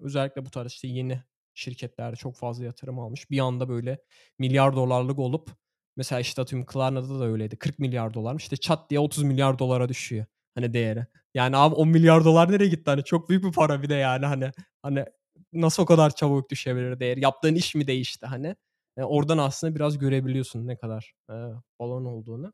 Özellikle bu tarz işte yeni şirketler çok fazla yatırım almış. Bir anda böyle milyar dolarlık olup mesela işte atıyorum Klarna'da da öyleydi. 40 milyar dolarmış. İşte çat diye 30 milyar dolara düşüyor hani değeri. Yani abi 10 milyar dolar nereye gitti? Hani çok büyük bir para bir de yani hani hani nasıl o kadar çabuk düşebilir değeri? Yaptığın iş mi değişti hani? Eee, oradan aslında biraz görebiliyorsun ne kadar, eee, balon olduğunu.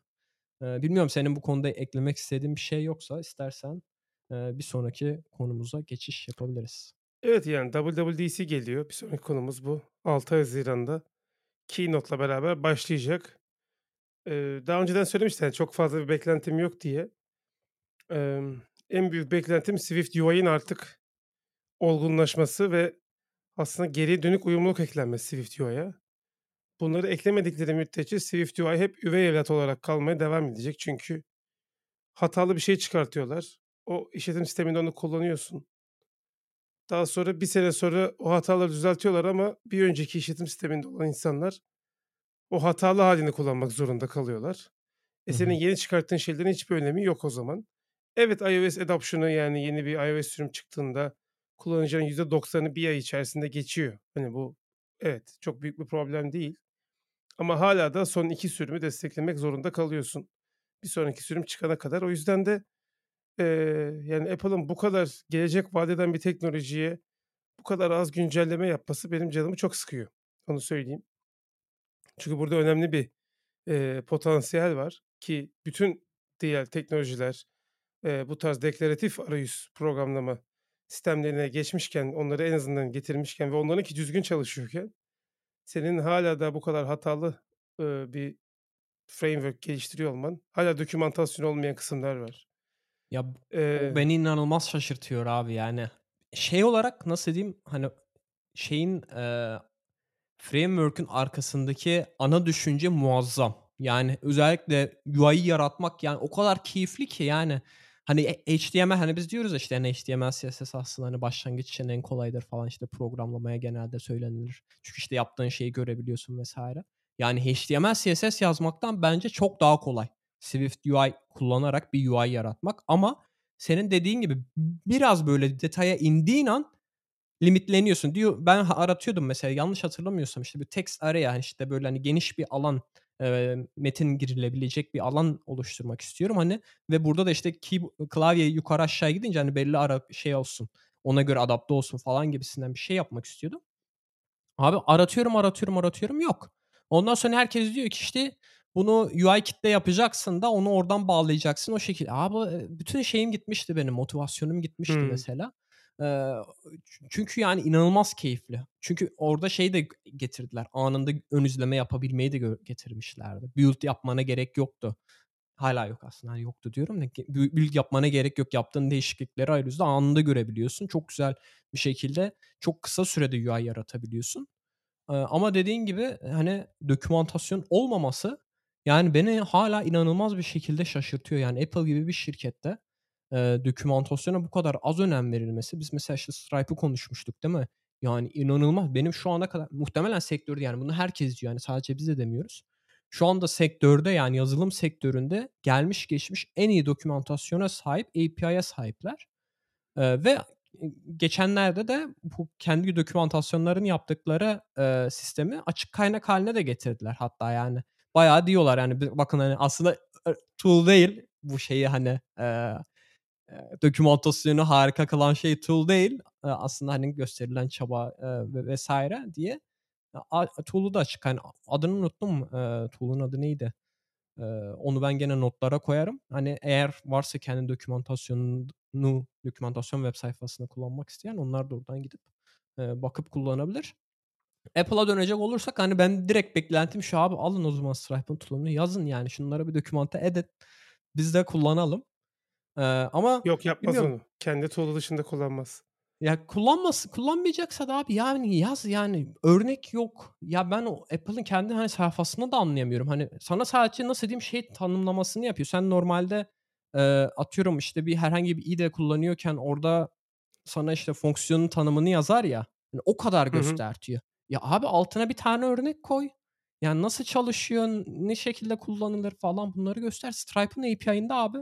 Eee, bilmiyorum senin bu konuda eklemek istediğin bir şey yoksa istersen, eee, bir sonraki konumuza geçiş yapabiliriz. Evet, yani WWDC geliyor. Bir sonraki konumuz bu. 6 Haziran'da keynote'la beraber başlayacak. Daha önceden söylemiştim yani çok fazla bir beklentim yok diye. En büyük beklentim Swift UI'nin artık olgunlaşması ve aslında geriye dönük uyumluluk eklenmesi Swift UI'ya. Bunları eklemedikleri müddetçe Swift UI hep üvey evlat olarak kalmaya devam edecek. Çünkü hatalı bir şey çıkartıyorlar. O işletim sisteminde onu kullanıyorsun. Daha sonra bir sene sonra o hataları düzeltiyorlar ama bir önceki işletim sisteminde olan insanlar o hatalı halini kullanmak zorunda kalıyorlar. E, senin yeni çıkarttığın şeylerin hiçbir önemi yok o zaman. Evet, iOS adoption'ı yani yeni bir iOS sürüm çıktığında kullanıcıların %90'ı bir ay içerisinde geçiyor. Hani bu evet, çok büyük bir problem değil. Ama hala da son 2 sürümü desteklemek zorunda kalıyorsun. Bir sonraki sürüm çıkana kadar. O yüzden de, eee, yani Apple'ın bu kadar gelecek vaat eden bir teknolojiye bu kadar az güncelleme yapması benim canımı çok sıkıyor. Onu söyleyeyim. Çünkü burada önemli bir, eee, potansiyel var ki bütün diğer teknolojiler, eee, bu tarz deklaratif arayüz programlama sistemlerine geçmişken, onları en azından getirmişken ve onlarınki düzgün çalışıyorken senin hala da bu kadar hatalı, ııı, bir framework geliştiriyor olman, hala dokümantasyon olmayan kısımlar var. Ya, b o Eee beni inanılmaz şaşırtıyor abi yani. Şey olarak nasıl diyeyim, hani, şeyin, eee, framework'ün arkasındaki ana düşünce muazzam. Yani özellikle UI'yi yaratmak yani o kadar keyifli ki yani. Hani, e HTML hani biz diyoruz ya işte hani HTML, CSS aslında hani başlangıç için en kolaydır falan işte programlamaya genelde söylenilir. Çünkü işte yaptığın şeyi görebiliyorsun vs. Yani HTML, CSS yazmaktan bence çok daha kolay. Swift UI kullanarak bir UI yaratmak ama senin dediğin gibi biraz böyle detaya indiğin an limitleniyorsun. Diyor ben aratıyordum mesela yanlış hatırlamıyorsam işte bir text area işte böyle hani geniş bir alan, eee, metin girilebilecek bir alan oluşturmak istiyorum hani ve burada da işte key klavye yukarı aşağı gidince hani belli ara şey olsun, ona göre adapte olsun falan gibisinden bir şey yapmak istiyordum. Abi aratıyorum, aratıyorum, aratıyorum yok. Ondan sonra herkes diyor ki işte bunu UIKit'te yapacaksın da onu oradan bağlayacaksın o şekilde. Abi, bütün şeyim gitmişti benim, motivasyonum gitmişti Hımm. mesela. Eee, ç çünkü yani inanılmaz keyifli. Çünkü orada şeyi de getirdiler, anında ön izleme yapabilmeyi de getirmişlerdi. Build yapmana gerek yoktu. Hâlâ yok aslında, hani, yoktu diyorum da build yapmana gerek yok. Yaptığın değişiklikleri arayüzde anında görebiliyorsun. Çok güzel bir şekilde çok kısa sürede UI yaratabiliyorsun. Ama dediğin gibi, hani, dokümantasyon olmaması, yani, beni hâlâ inanılmaz bir şekilde şaşırtıyor. Yani, Apple gibi bir şirkette, eee, dokümantasyona bu kadar az önem verilmesi Biz mesela işte Stripe'ı konuşmuştuk, değil mi? Yani, inanılmaz. Benim şu ana kadar muhtemelen sektörde, yani, bunu herkes diyor, yani, sadece biz de demiyoruz. Şu anda sektörde, yani, yazılım sektöründe gelmiş geçmiş en iyi dokümantasyona sahip API'ye sahipler. Eee, ve, geçenlerde de bu kendi dokümantasyonlarını yaptıkları, eee, sistemi açık kaynak hâline de getirdiler hatta, yani. Bayağı diyorlar, yani, bakın, hani, aslında, tool değil bu şeyi, hani, eee, dokümantasyonu harika kılan şey tool değil, aslında, hani, gösterilen çaba, eee, ve vs. diye. Tool'u da açık kaynak adını unuttum, tool'un adı neydi? Onu ben gene notlara koyarım. Hani, eğer varsa kendi dokümantasyonunu, dokümantasyon web sayfasını kullanmak isteyen onlar da oradan gidip, bakıp kullanabilir. Apple'a dönecek olursak, hani, ben direkt beklentim şu abi alın o zaman Stripe'ın tool'unu yazın, yani, şunları bir dokümante edin, biz de kullanalım. Eee, ama Yok, yapmaz bilmiyorum. onu. Kendi tool'u dışında kullanmaz. Ya, kullanması kullanmayacaksa da abi, yani, yaz, yani. Örnek yok. Ya, ben o Apple'ın kendi, hani, sayfasını da anlayamıyorum. Hani, sana sadece nasıl diyeyim, şey tanımlamasını yapıyor. Sen normalde, eee, atıyorum, işte, bir herhangi bir IDE kullanıyorken orada sana, işte, fonksiyonun tanımını yazar ya, hani, o kadar göstertiyor. Ya, abi altına bir tane örnek koy. Yani nasıl çalışıyor, ne şekilde kullanılır falan bunları göster. Stripe'ın API'inde abi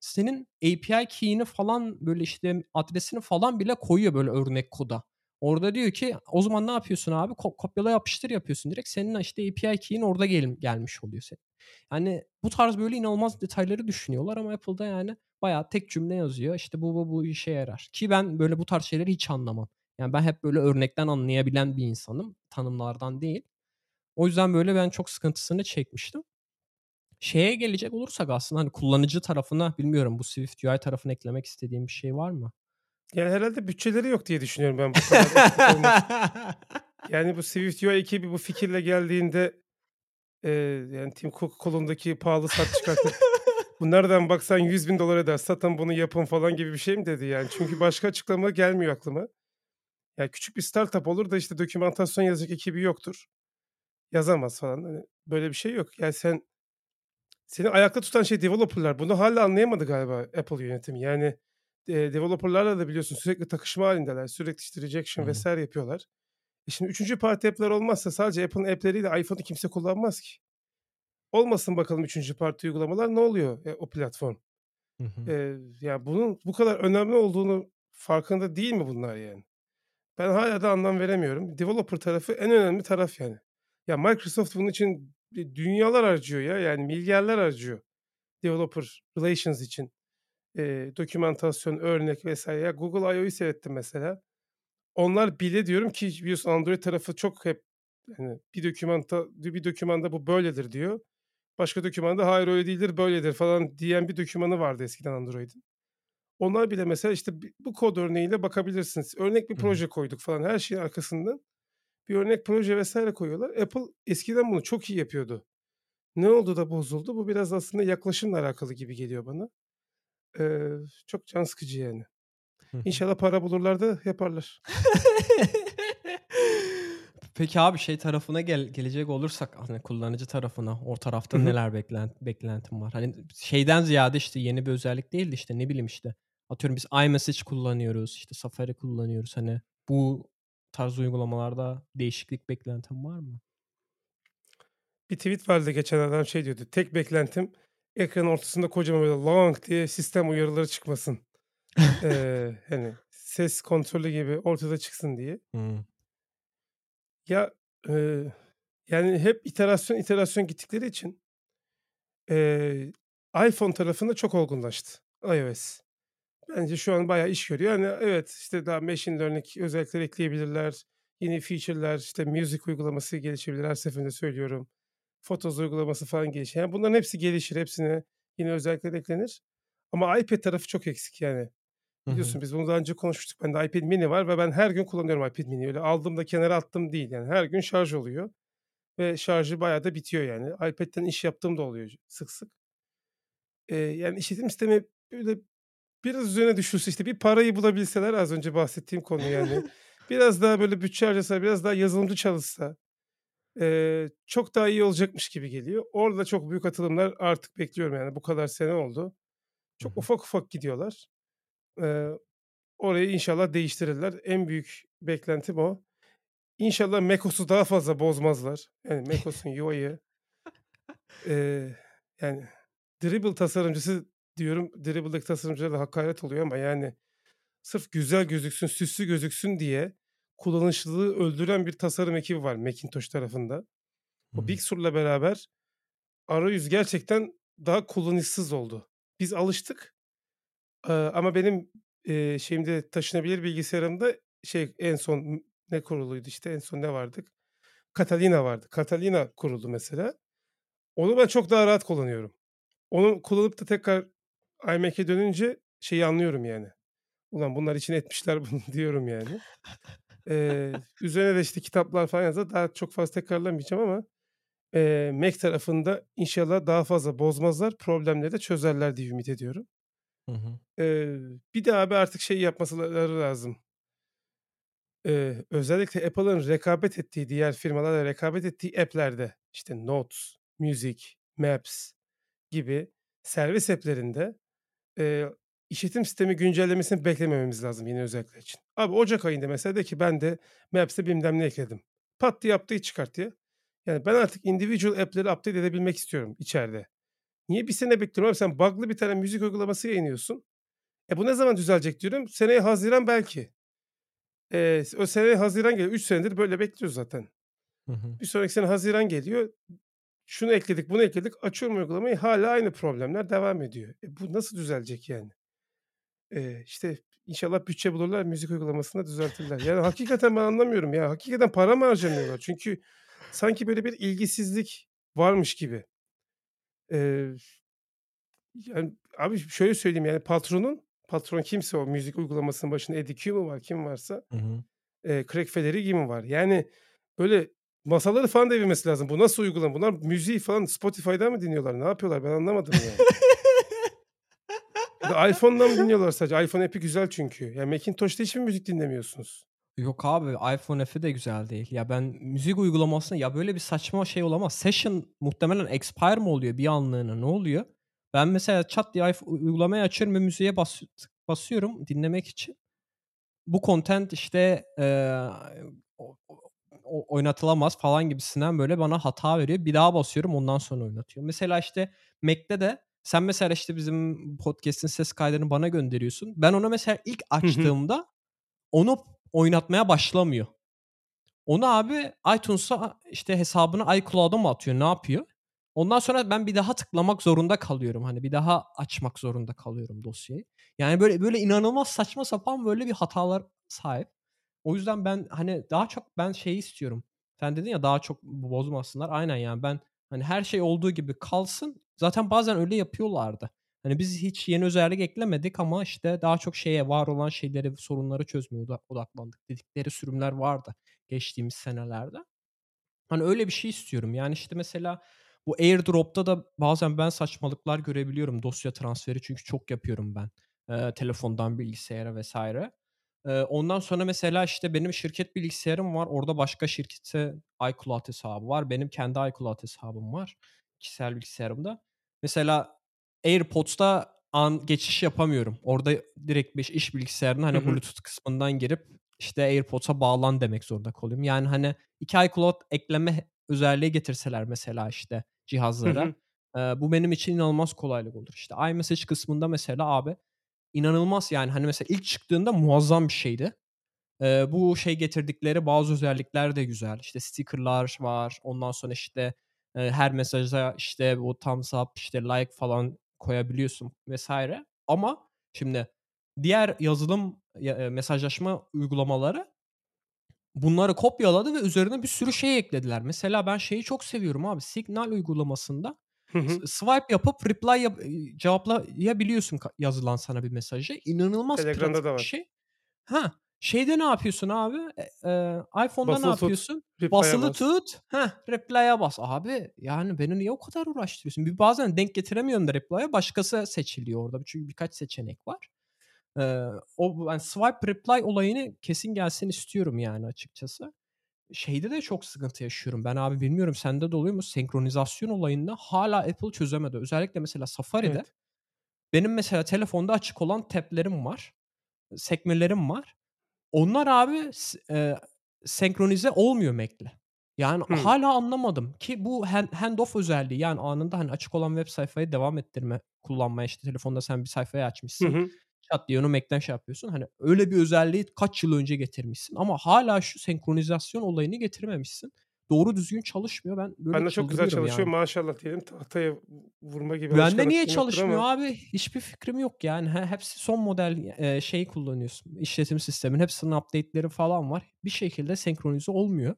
senin API key'ini falan böyle işte adresini falan bile koyuyor böyle örnek koda. Orada diyor ki o zaman ne yapıyorsun abi? Ko- kopyala yapıştır yapıyorsun direkt. Senin işte API key'in orada gel- gelmiş oluyor senin. Yani bu tarz böyle inanılmaz detayları düşünüyorlar ama Apple'da yani bayağı tek cümle yazıyor. İşte bu bu bu işe yarar. Ki ben böyle bu tarz şeyleri hiç anlamam. Yani ben hep böyle örnekten anlayabilen bir insanım. Tanımlardan değil. O yüzden böyle ben çok sıkıntısını çekmiştim. Şeye gelecek olursak aslında hani kullanıcı tarafına bilmiyorum bu Swift UI tarafına eklemek istediğim bir şey var mı? Yani herhalde bütçeleri yok diye düşünüyorum ben bu kadar. [LAUGHS] Yani bu Swift UI ekibi bu fikirle geldiğinde e, yani Tim Cook kolundaki pahalı saat çıkartıp bu nereden baksan 100 bin dolar eder satın bunu yapın falan gibi bir şey mi dedi yani. Çünkü başka açıklama gelmiyor aklıma. Yani küçük bir startup olur da işte dokümantasyon yazacak ekibi yoktur. Yazamaz falan. Hani böyle bir şey yok. Yani sen seni ayakta tutan şey developerlar. Bunu hala anlayamadı galiba Apple yönetimi. Yani e, developerlarla da biliyorsun sürekli takışma halindeler. Sürekli işte rejection Hı. vesaire yapıyorlar. E şimdi üçüncü parti app'ler olmazsa sadece Apple'ın app'leriyle iPhone'u kimse kullanmaz ki. Olmasın bakalım üçüncü parti uygulamalar ne oluyor e, o platform? Hı hı. E, ya bunun bu kadar önemli olduğunu farkında değil mi bunlar yani? Ben hala da anlam veremiyorum. Developer tarafı en önemli taraf yani. Ya Microsoft bunun için dünyalar harcıyor ya. Yani milyarlar harcıyor. Developer Relations için. E, dokümantasyon, örnek vesaire. Ya Google I.O.'yu seyrettim mesela. Onlar bile diyorum ki biliyorsun Android tarafı çok hep yani bir dokümanta bir dokümanda bu böyledir diyor. Başka dokümanda hayır öyle değildir böyledir falan diyen bir dokümanı vardı eskiden Android'in. Onlar bile mesela işte bu kod örneğiyle bakabilirsiniz. Örnek bir proje koyduk falan her şeyin arkasından bir örnek proje vesaire koyuyorlar. Apple eskiden bunu çok iyi yapıyordu. Ne oldu da bozuldu? Bu biraz aslında yaklaşımla alakalı gibi geliyor bana. Ee, çok can sıkıcı yani. İnşallah para bulurlar da yaparlar. [LAUGHS] Peki abi şey tarafına gel gelecek olursak hani kullanıcı tarafına o tarafta neler beklent beklentin var? Hani şeyden ziyade işte yeni bir özellik değil de işte ne bileyim işte atıyorum biz iMessage kullanıyoruz işte Safari kullanıyoruz hani bu tarz uygulamalarda değişiklik beklentin var mı? Bir tweet vardı geçen adam şey diyordu. Tek beklentim ekranın ortasında kocaman böyle long diye sistem uyarıları çıkmasın. Ee, [LAUGHS] hani ses kontrolü gibi ortada çıksın diye. Hı. Ya e, yani hep iterasyon iterasyon gittikleri için e, iPhone tarafında çok olgunlaştı iOS. Bence şu an bayağı iş görüyor. Yani evet işte daha machine learning özellikler ekleyebilirler. Yeni feature'lar işte music uygulaması gelişebilir. Her seferinde söylüyorum. Photos uygulaması falan gelişir. Yani bunların hepsi gelişir. Hepsine yeni özellikler eklenir. Ama iPad tarafı çok eksik yani. Biliyorsun biz bunu daha önce konuşmuştuk. Bende iPad mini var ve ben her gün kullanıyorum iPad mini. Öyle aldım da kenara attım değil. Yani her gün şarj oluyor. Ve şarjı bayağı da bitiyor yani. iPad'den iş yaptığım da oluyor sık sık. Ee, yani işletim sistemi böyle biraz üzerine düşülse işte bir parayı bulabilseler az önce bahsettiğim konu yani. [LAUGHS] biraz daha böyle bütçe harcasa, biraz daha yazılımcı çalışsa eee, çok daha iyi olacakmış gibi geliyor. Orada çok büyük atılımlar artık bekliyorum yani bu kadar sene oldu. Çok ufak ufak gidiyorlar. Eee, orayı inşallah değiştirirler. En büyük beklentim o. İnşallah macOS'u daha fazla bozmazlar. Yani macOS'un UI'yi [LAUGHS] eee, yani Dribble tasarımcısı diyorum. Dribble'daki tasarımcılara da hakaret oluyor ama yani sırf güzel gözüksün, süslü gözüksün diye kullanışlılığı öldüren bir tasarım ekibi var Macintosh tarafında. O. Big Sur'la beraber arayüz gerçekten daha kullanışsız oldu. Biz alıştık eee, ama benim eee, şeyimde taşınabilir bilgisayarımda şey en son ne kuruluydu işte en son ne vardık? Catalina vardı. Catalina kuruldu mesela. Onu ben çok daha rahat kullanıyorum. Onu kullanıp da tekrar iMac'e dönünce şeyi anlıyorum yani. Ulan bunlar için etmişler [LAUGHS] bunu diyorum yani. Eee, üzerine de işte kitaplar falan yazar. Daha çok fazla tekrarlamayacağım ama eee, Mac tarafında inşallah daha fazla bozmazlar. Problemleri de çözerler diye ümit ediyorum. Hı hı. Eee, bir de abi artık şey yapmaları lazım. Eee, özellikle Apple'ın rekabet ettiği diğer firmalarla rekabet ettiği app'lerde işte Notes, Music, Maps gibi servis app'lerinde eee, işletim sistemi güncellemesini beklemememiz lazım yeni özellikler için. Abi Ocak ayında mesela de ki ben de Maps'e bilmem ne ekledim. Pat diye yaptığı çıkart ya. Yani ben artık individual app'leri update edebilmek istiyorum içeride. Niye bir sene bekliyorum abi? Sen bug'lı bir tane müzik uygulaması yayınlıyorsun. E bu ne zaman düzelecek diyorum. Seneye Haziran belki. E, o seneye Haziran geliyor. 3 senedir böyle bekliyoruz zaten. Hı hı. Bir sonraki sene Haziran geliyor. Şunu ekledik, bunu ekledik. Açıyorum uygulamayı. Hala aynı problemler devam ediyor. E bu nasıl düzelecek yani? E, işte inşallah bütçe bulurlar müzik uygulamasını da düzeltirler. Yani hakikaten ben anlamıyorum ya. Hakikaten para mı harcamıyorlar? Çünkü sanki böyle bir ilgisizlik varmış gibi. Eee yani abi şöyle söyleyeyim yani patronun, patron kimse o müzik uygulamasının başında Eddie Q mu var kim varsa Hı hı. eee Craig Federighi mi var? Yani böyle masaları falan devirmesi lazım. Bu nasıl uygulama? Bunlar müziği falan Spotify'dan mı dinliyorlar? Ne yapıyorlar? Ben anlamadım yani. Ya da [LAUGHS] iPhone'dan mı dinliyorlar sadece? iPhone app'i güzel çünkü. Yani Macintosh'ta hiç mi müzik dinlemiyorsunuz? Yok abi iPhone F'i de güzel değil. Ya ben müzik uygulamasına ya böyle bir saçma şey olamaz. Session muhtemelen expire mi oluyor bir anlığına ne oluyor? Ben mesela chat diye uygulamayı açıyorum ve müziğe bas, basıyorum dinlemek için. Bu content işte o- oynatılamaz falan gibisinden böyle bana hata veriyor. Bir daha basıyorum ondan sonra oynatıyor. Mesela işte Mac'te de sen mesela işte bizim podcast'in ses kaydını bana gönderiyorsun. Ben ona mesela ilk açtığımda onu oynatmaya başlamıyor. Onu abi iTunes'a işte hesabını iCloud'a mı atıyor ne yapıyor? Ondan sonra ben bir daha tıklamak zorunda kalıyorum. Hani bir daha açmak zorunda kalıyorum dosyayı. Yani böyle böyle inanılmaz saçma sapan böyle bir hatalar sahip. O yüzden ben hani daha çok ben şeyi istiyorum. Sen dedin ya daha çok bozmasınlar. Aynen yani ben hani her şey olduğu gibi kalsın. Zaten bazen öyle yapıyorlardı. Hani biz hiç yeni özellik eklemedik ama işte daha çok şeye var olan şeyleri, sorunları çözmeye oda- odaklandık dedikleri sürümler vardı geçtiğimiz senelerde. Hani öyle bir şey istiyorum. Yani işte mesela bu AirDrop'ta da bazen ben saçmalıklar görebiliyorum dosya transferi çünkü çok yapıyorum ben. Eee, telefondan bilgisayara vesaire. Ondan sonra mesela işte benim şirket bilgisayarım var. Orada başka şirkete iCloud hesabı var. Benim kendi iCloud hesabım var kişisel bilgisayarımda. Mesela AirPods'ta an geçiş yapamıyorum. Orada direkt bir iş bilgisayarına hani hı. Bluetooth kısmından girip işte AirPods'a bağlan demek zorunda kalıyorum. Yani hani iki iCloud ekleme özelliği getirseler mesela işte cihazlara hı. bu benim için inanılmaz kolaylık olur. İşte iMessage kısmında mesela abi inanılmaz yani hani mesela ilk çıktığında muazzam bir şeydi. Eee, bu şey getirdikleri bazı özellikler de güzel. İşte sticker'lar var. Ondan sonra işte eee, her mesaja işte bu thumbs up, işte like falan koyabiliyorsun vesaire. Ama şimdi diğer yazılım ya, eee, mesajlaşma uygulamaları bunları kopyaladı ve üzerine bir sürü şey eklediler. Mesela ben şeyi çok seviyorum abi. Signal uygulamasında Hı hı. s- swipe yapıp reply yap- eee, cevaplayabiliyorsun yazılan sana bir mesajı. İnanılmaz Telegram'da pratik da bir var. şey. Ha, şeyde ne yapıyorsun abi? E, eee, iPhone'da ne Basılı tut. yapıyorsun? Basılı bas. tut. Heh, reply'a bas. Abi yani beni niye o kadar uğraştırıyorsun? Bir bazen denk getiremiyorum da reply'a. Başkası seçiliyor orada. Çünkü birkaç seçenek var. Eee, o yani swipe reply olayını kesin gelsin istiyorum yani açıkçası. Şeyde de çok sıkıntı yaşıyorum. Ben abi bilmiyorum sende de oluyor mu? Senkronizasyon olayında hala Apple çözemedi. Özellikle mesela Safari'de Evet. benim mesela telefonda açık olan tablerim var. Sekmelerim var. Onlar abi eee, senkronize olmuyor Mac'le. Yani Hımm. hâlâ anlamadım ki bu hand handoff özelliği yani anında hani açık olan web sayfayı devam ettirme, kullanmaya işte telefonda sen bir sayfayı açmışsın. hı. Çat diye onu Mac'ten şey yapıyorsun. Hani öyle bir özelliği kaç yıl önce getirmişsin ama hâlâ şu senkronizasyon olayını getirmemişsin. Doğru düzgün çalışmıyor. Ben böyle Bende çok güzel çalışıyor. yani. Maşallah diyelim. Tahtaya vurma gibi Bende niye alışkanlıklarım yoktur çalışmıyor ama abi? Hiçbir fikrim yok yani. He hepsi son model, eee, şeyi kullanıyorsun, işletim sistemin hepsinin update'leri falan var. Bir şekilde senkronize olmuyor.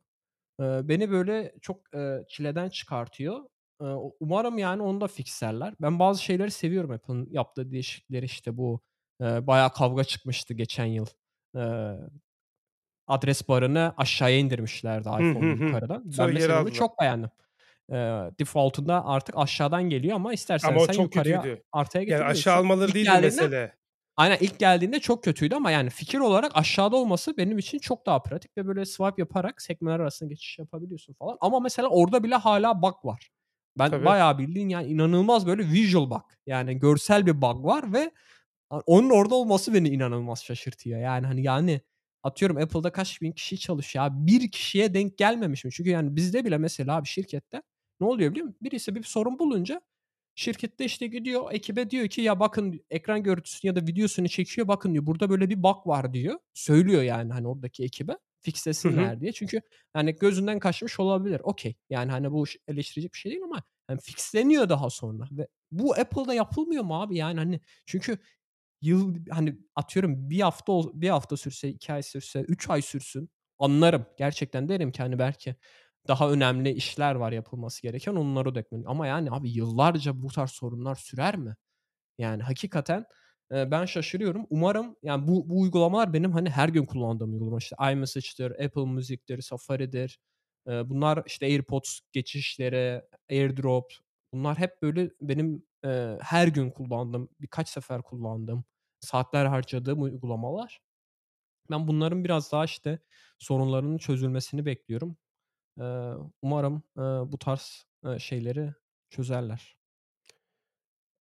Eee, beni böyle çok, eee, çileden çıkartıyor. Eee, umarım yani onu da fixlerler. Ben bazı şeyleri seviyorum Apple'ın yaptığı değişiklikleri. İşte bu, eee, bayağı kavga çıkmıştı geçen yıl. Adres barını aşağıya indirmişlerdi hı. yukarıdan. Ben mesela aldılar. çok beğendim. Eee, default'unda artık aşağıdan geliyor ama istersen Ama sen çok yukarıya, kötüydü. artıya Yani aşağı almaları geldiğinde mesele. Aynen ilk geldiğinde çok kötüydü ama yani fikir olarak aşağıda olması benim için çok daha pratik ve böyle swipe yaparak sekmeler arasında geçiş yapabiliyorsun falan. Ama mesela orada bile hâlâ bug var. Ben Tabii. bayağı bildiğin yani inanılmaz böyle visual bug yani görsel bir bug var ve onun orada olması beni inanılmaz şaşırtıyor. Yani hani yani atıyorum Apple'da kaç bin kişi çalışıyor abi. Bir kişiye denk gelmemiş mi? Çünkü yani bizde bile mesela bir şirkette ne oluyor biliyor musun? Birisi bir sorun bulunca şirkette işte gidiyor ekibe diyor ki ya bakın ekran görüntüsünü ya da videosunu çekiyor bakın diyor burada böyle bir bug var diyor. Söylüyor yani hani oradaki ekibe fixlesinler diye. Çünkü yani gözünden kaçmış olabilir. Okey. Yani hani bu eleştirecek bir şey değil ama yani fixleniyor daha sonra ve bu Apple'da yapılmıyor mu abi? Yani hani çünkü yıl hani atıyorum bir hafta bir hafta sürse, iki ay sürse, üç ay sürsün anlarım. Gerçekten derim ki hani belki daha önemli işler var yapılması gereken onları odaklanın. Ama yani abi yıllarca bu tarz sorunlar sürer mi? Yani hakikaten ben şaşırıyorum. Umarım yani bu, bu uygulamalar benim hani her gün kullandığım uygulama. İşte iMessage'dir, Apple Music'tir, Safari'dir. Bunlar işte AirPods geçişleri, AirDrop. Bunlar hep böyle benim e, her gün kullandığım, birkaç sefer kullandığım, saatler harcadığım uygulamalar. Ben bunların biraz daha işte sorunlarının çözülmesini bekliyorum. E, umarım e, bu tarz e, şeyleri çözerler.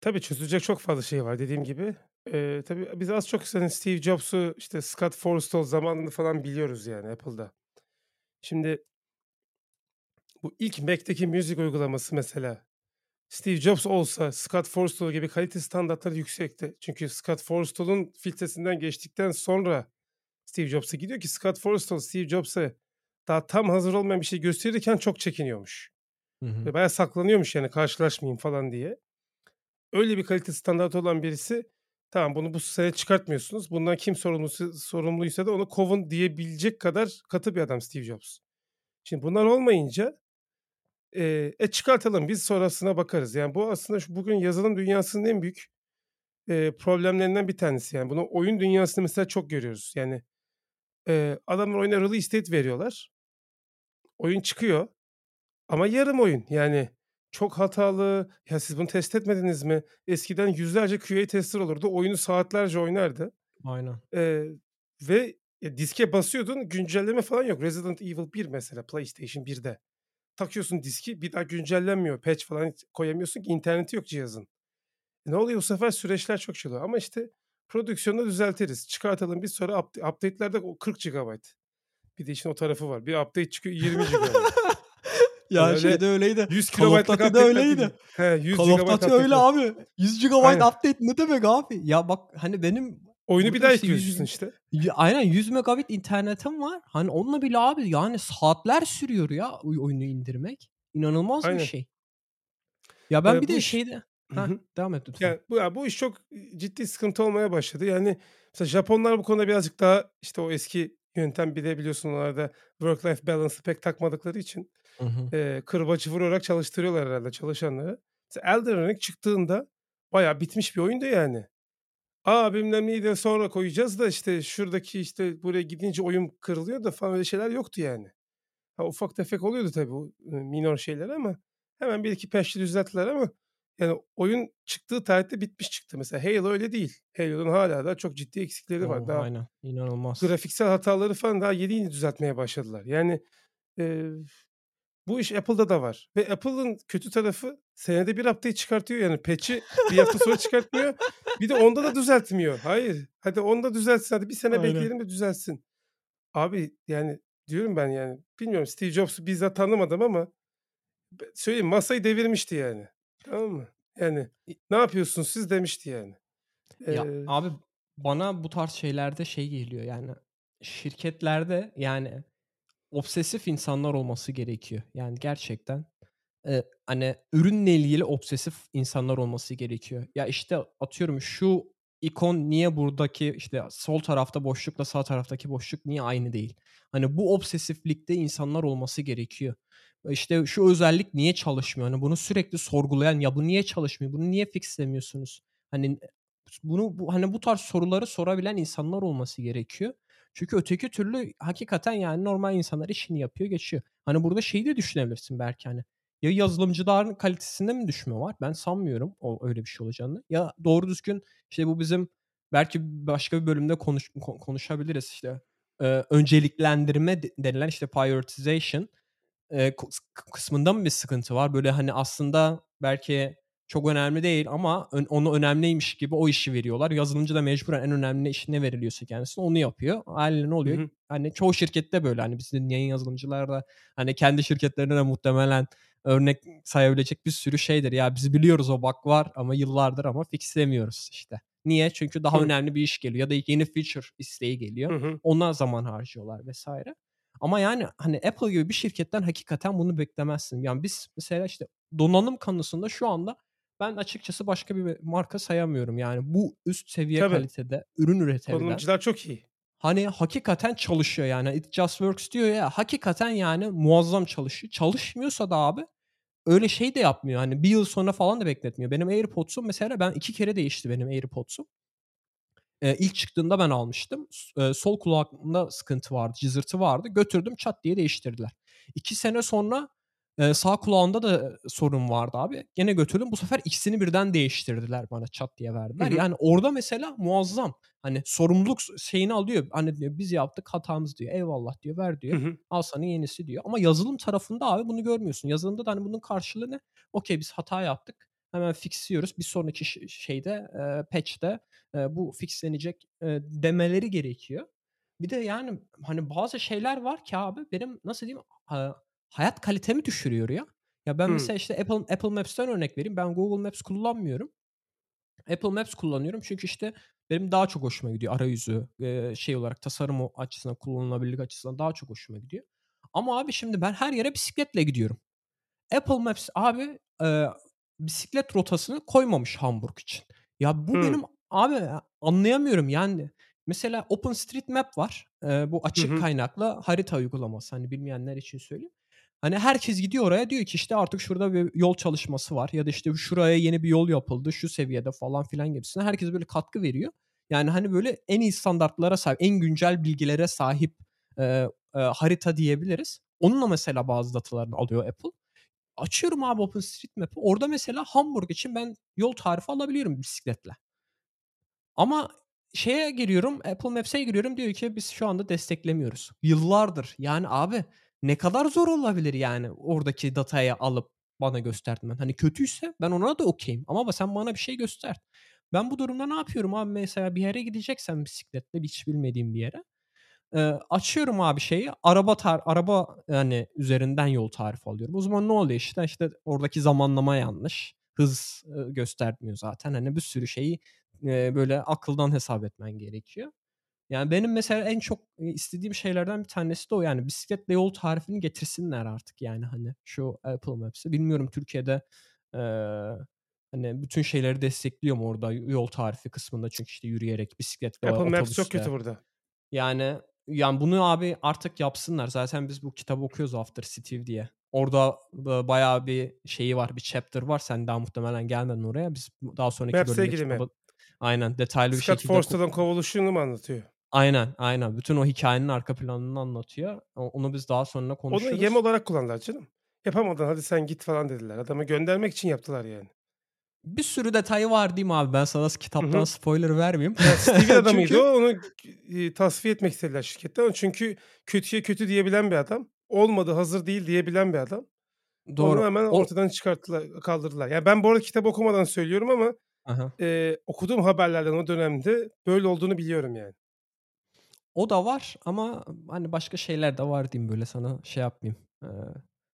Tabii çözülecek çok fazla şey var dediğim gibi. Eee, tabii biz az çok hani Steve Jobs'u, işte Scott Forstall zamanını falan biliyoruz yani Apple'da. Şimdi bu ilk Mac'teki müzik uygulaması mesela Steve Jobs olsa Scott Forstall gibi kalite standartları yüksekti. Çünkü Scott Forstall'un filtresinden geçtikten sonra Steve Jobs'a gidiyor ki Scott Forstall Steve Jobs'a daha tam hazır olmayan bir şey gösterirken çok çekiniyormuş. Hı hı. Ve bayağı saklanıyormuş yani karşılaşmayayım falan diye. Öyle bir kalite standartı olan birisi tamam bunu bu sene çıkartmıyorsunuz. Bundan kim sorumlusu, sorumluysa da onu kovun diyebilecek kadar katı bir adam Steve Jobs. Şimdi bunlar olmayınca e, e çıkartalım biz sonrasına bakarız. Yani bu aslında şu bugün yazılım dünyasının en büyük e, problemlerinden bir tanesi. Yani bunu oyun dünyasında mesela çok görüyoruz. Yani e, adamlar oyuna release date veriyorlar. Oyun çıkıyor. Ama yarım oyun. Yani çok hatalı. Ya siz bunu test etmediniz mi? Eskiden yüzlerce QA tester olurdu. Oyunu saatlerce oynardı. Aynen. Ee, ve ya, diske basıyordun güncelleme falan yok. Resident Evil 1 mesela PlayStation 1'de. Takıyorsun diski bir daha güncellenmiyor. Patch falan koyamıyorsun ki interneti yok cihazın. E, ne oluyor bu sefer süreçler çok çılıyor. Ama işte prodüksiyonu düzeltiriz. Çıkartalım biz sonra up- update'lerde 40 GB. Bir de işin o tarafı var. Bir update çıkıyor 20 GB. [LAUGHS] ya yani şeyde öyleydi. 100 kilobaytlık da öyleydi. He, 100 Call of Duty öyle abi. 100 GB update ne demek abi? Ya bak hani benim Oyunu bir daha yüklüyorsun işte. Aynen 100 megabit internetim var. Hani onunla bile abi yani saatler sürüyor ya oyunu indirmek. İnanılmaz Aynen. bir şey. Ya ben ee, bir de iş... şeyde Ha, devam et lütfen. Yani bu, ya bu iş çok ciddi sıkıntı olmaya başladı. Yani mesela Japonlar bu konuda birazcık daha işte o eski yöntem bir de biliyorsun onlarda work-life balance'ı pek takmadıkları için Hı hı. e, kırbaçı vurarak çalıştırıyorlar herhalde çalışanları. Mesela Elden Ring çıktığında bayağı bitmiş bir oyundu yani. Aa bilmem neyi de sonra koyacağız da işte şuradaki işte buraya gidince oyun kırılıyor da falan öyle şeyler yoktu yani. Ha, ufak tefek oluyordu tabii bu minor şeyler ama hemen bir iki patch'i düzelttiler ama yani oyun çıktığı tarihte bitmiş çıktı. Mesela Halo öyle değil. Halo'nun hala da çok ciddi eksikleri var. Oo, daha aynen. İnanılmaz. Grafiksel hataları falan daha yeni yeni düzeltmeye başladılar. Yani e, bu iş Apple'da da var. Ve Apple'ın kötü tarafı senede bir update çıkartıyor. Yani patch'i bir hafta sonra [LAUGHS] çıkartmıyor. Bir de onda da düzeltmiyor. Hayır. Hadi onda düzeltsin. Hadi bir sene Aynen. bekleyelim de düzelsin. Abi yani diyorum ben yani. Bilmiyorum Steve Jobs'u bizzat tanımadım ama söyleyeyim masayı devirmişti yani. Tamam mı? Yani ne yapıyorsunuz siz demişti yani. Ee... Ya abi bana bu tarz şeylerde şey geliyor yani şirketlerde yani obsesif insanlar olması gerekiyor. Yani gerçekten e, hani ürünle ilgili obsesif insanlar olması gerekiyor. Ya işte atıyorum şu ikon niye buradaki işte sol tarafta boşlukla sağ taraftaki boşluk niye aynı değil? Hani bu obsesiflikte insanlar olması gerekiyor. İşte şu özellik niye çalışmıyor? Hani bunu sürekli sorgulayan ya bu niye çalışmıyor? Bunu niye fixlemiyorsunuz? Hani bunu bu, hani bu tarz soruları sorabilen insanlar olması gerekiyor. Çünkü öteki türlü hakikaten yani normal insanlar işini yapıyor geçiyor. Hani burada şeyi de düşünebilirsin belki hani. Ya yazılımcıların kalitesinde mi düşme var? Ben sanmıyorum o öyle bir şey olacağını. Ya doğru düzgün işte bu bizim belki başka bir bölümde konuş, konuşabiliriz işte. Ee, önceliklendirme denilen işte prioritization e, kısmında mı bir sıkıntı var? Böyle hani aslında belki çok önemli değil ama ön, onu önemliymiş gibi o işi veriyorlar. Yazılımcı da mecburen en önemli iş ne veriliyorsa kendisine onu yapıyor. Haliyle ne oluyor? Hı hı. Hani çoğu şirkette böyle hani bizim yayın yazılımcılar da hani kendi şirketlerine de muhtemelen örnek sayabilecek bir sürü şeydir. Ya biz biliyoruz o bug var ama yıllardır ama fixlemiyoruz işte. Niye? Çünkü daha hı. önemli bir iş geliyor ya da yeni feature isteği geliyor. Hı hı. Ona zaman harcıyorlar vesaire. Ama yani hani Apple gibi bir şirketten hakikaten bunu beklemezsin. Yani biz mesela işte donanım konusunda şu anda ben açıkçası başka bir marka sayamıyorum. Yani bu üst seviye Tabii. kalitede ürün üretebilen. Kullanıcılar çok iyi. Hani hakikaten çalışıyor yani. It just works diyor ya. Hakikaten yani muazzam çalışıyor. Çalışmıyorsa da abi öyle şey de yapmıyor. Hani bir yıl sonra falan da bekletmiyor. Benim AirPods'um mesela ben iki kere değişti benim AirPods'um. Ee, ilk çıktığında ben almıştım. Ee, sol kulağımda sıkıntı vardı, cızırtı vardı. Götürdüm çat diye değiştirdiler. İki sene sonra Sağ kulağında da sorun vardı abi. Gene götürdüm. Bu sefer ikisini birden değiştirdiler bana çat diye verdiler. Hı hı. Yani orada mesela muazzam. Hani sorumluluk şeyini alıyor. Hani diyor biz yaptık hatamız diyor. Eyvallah diyor ver diyor. Hı hı. Al sana yenisi diyor. Ama yazılım tarafında abi bunu görmüyorsun. Yazılımda da hani bunun karşılığı ne? Okey biz hata yaptık. Hemen fixliyoruz. Bir sonraki şeyde e, patch'te e, bu fixlenecek e, demeleri gerekiyor. Bir de yani hani bazı şeyler var ki abi benim nasıl diyeyim hayat kalitemi düşürüyor ya. Ya ben hmm. mesela işte Apple Apple Maps'ten örnek vereyim. Ben Google Maps kullanmıyorum. Apple Maps kullanıyorum çünkü işte benim daha çok hoşuma gidiyor arayüzü şey olarak tasarım açısından kullanılabilirlik açısından daha çok hoşuma gidiyor. Ama abi şimdi ben her yere bisikletle gidiyorum. Apple Maps abi e, bisiklet rotasını koymamış Hamburg için. Ya bu hmm. benim abi anlayamıyorum yani. Mesela OpenStreetMap var. E, bu açık hı hı. kaynaklı harita uygulaması. Hani bilmeyenler için söyleyeyim. Hani herkes gidiyor oraya diyor ki işte artık şurada bir yol çalışması var ya da işte şuraya yeni bir yol yapıldı şu seviyede falan filan gibisine. Herkes böyle katkı veriyor. Yani hani böyle en iyi standartlara sahip, en güncel bilgilere sahip e, e, harita diyebiliriz. Onunla mesela bazı datalarını alıyor Apple. Açıyorum abi OpenStreetMap'ı. Orada mesela Hamburg için ben yol tarifi alabiliyorum bisikletle. Ama şeye giriyorum, Apple Maps'e giriyorum diyor ki biz şu anda desteklemiyoruz. Yıllardır. Yani abi ne kadar zor olabilir yani oradaki datayı alıp bana göstermen. Hani kötüyse ben ona da okeyim. Ama sen bana bir şey göster. Ben bu durumda ne yapıyorum abi mesela bir yere gideceksem bisikletle hiç bilmediğim bir yere. E, açıyorum abi şeyi araba tar araba yani üzerinden yol tarifi alıyorum. O zaman ne oluyor işte işte oradaki zamanlama yanlış. Hız e, göstermiyor zaten. Hani bir sürü şeyi e, böyle akıldan hesap etmen gerekiyor. Yani benim mesela en çok istediğim şeylerden bir tanesi de o yani bisikletle yol tarifini getirsinler artık yani hani şu Apple Maps'e. Bilmiyorum Türkiye'de e, hani bütün şeyleri destekliyor mu orada yol tarifi kısmında çünkü işte yürüyerek bisikletle Apple Maps çok kötü burada. Yani yani bunu abi artık yapsınlar. Zaten biz bu kitabı okuyoruz After Steve diye. Orada bayağı bir şeyi var, bir chapter var. Sen daha muhtemelen gelmedin oraya. Biz daha sonraki Maps'e bölümde kitabı, aynen detaylı Scott bir şekilde Scott Forstall'ın kovuluşunu mu anlatıyor? Aynen, aynen. Bütün o hikayenin arka planını anlatıyor. onu biz daha sonra konuşuruz. Onu yem olarak kullandılar canım. Yapamadın hadi sen git falan dediler. Adamı göndermek için yaptılar yani. Bir sürü detayı var değil mi abi? Ben sana kitaptan Hı-hı. spoiler vermeyeyim. Yani [LAUGHS] adamıydı Çünkü... o. Onu e, tasfiye etmek istediler şirketten. Çünkü kötüye kötü diyebilen bir adam. Olmadı hazır değil diyebilen bir adam. Doğru. Onu hemen ortadan çıkarttılar, kaldırdılar. Yani ben bu arada kitap okumadan söylüyorum ama e, okuduğum haberlerden o dönemde böyle olduğunu biliyorum yani. O da var ama hani başka şeyler de var diyeyim böyle sana şey yapmayayım. E,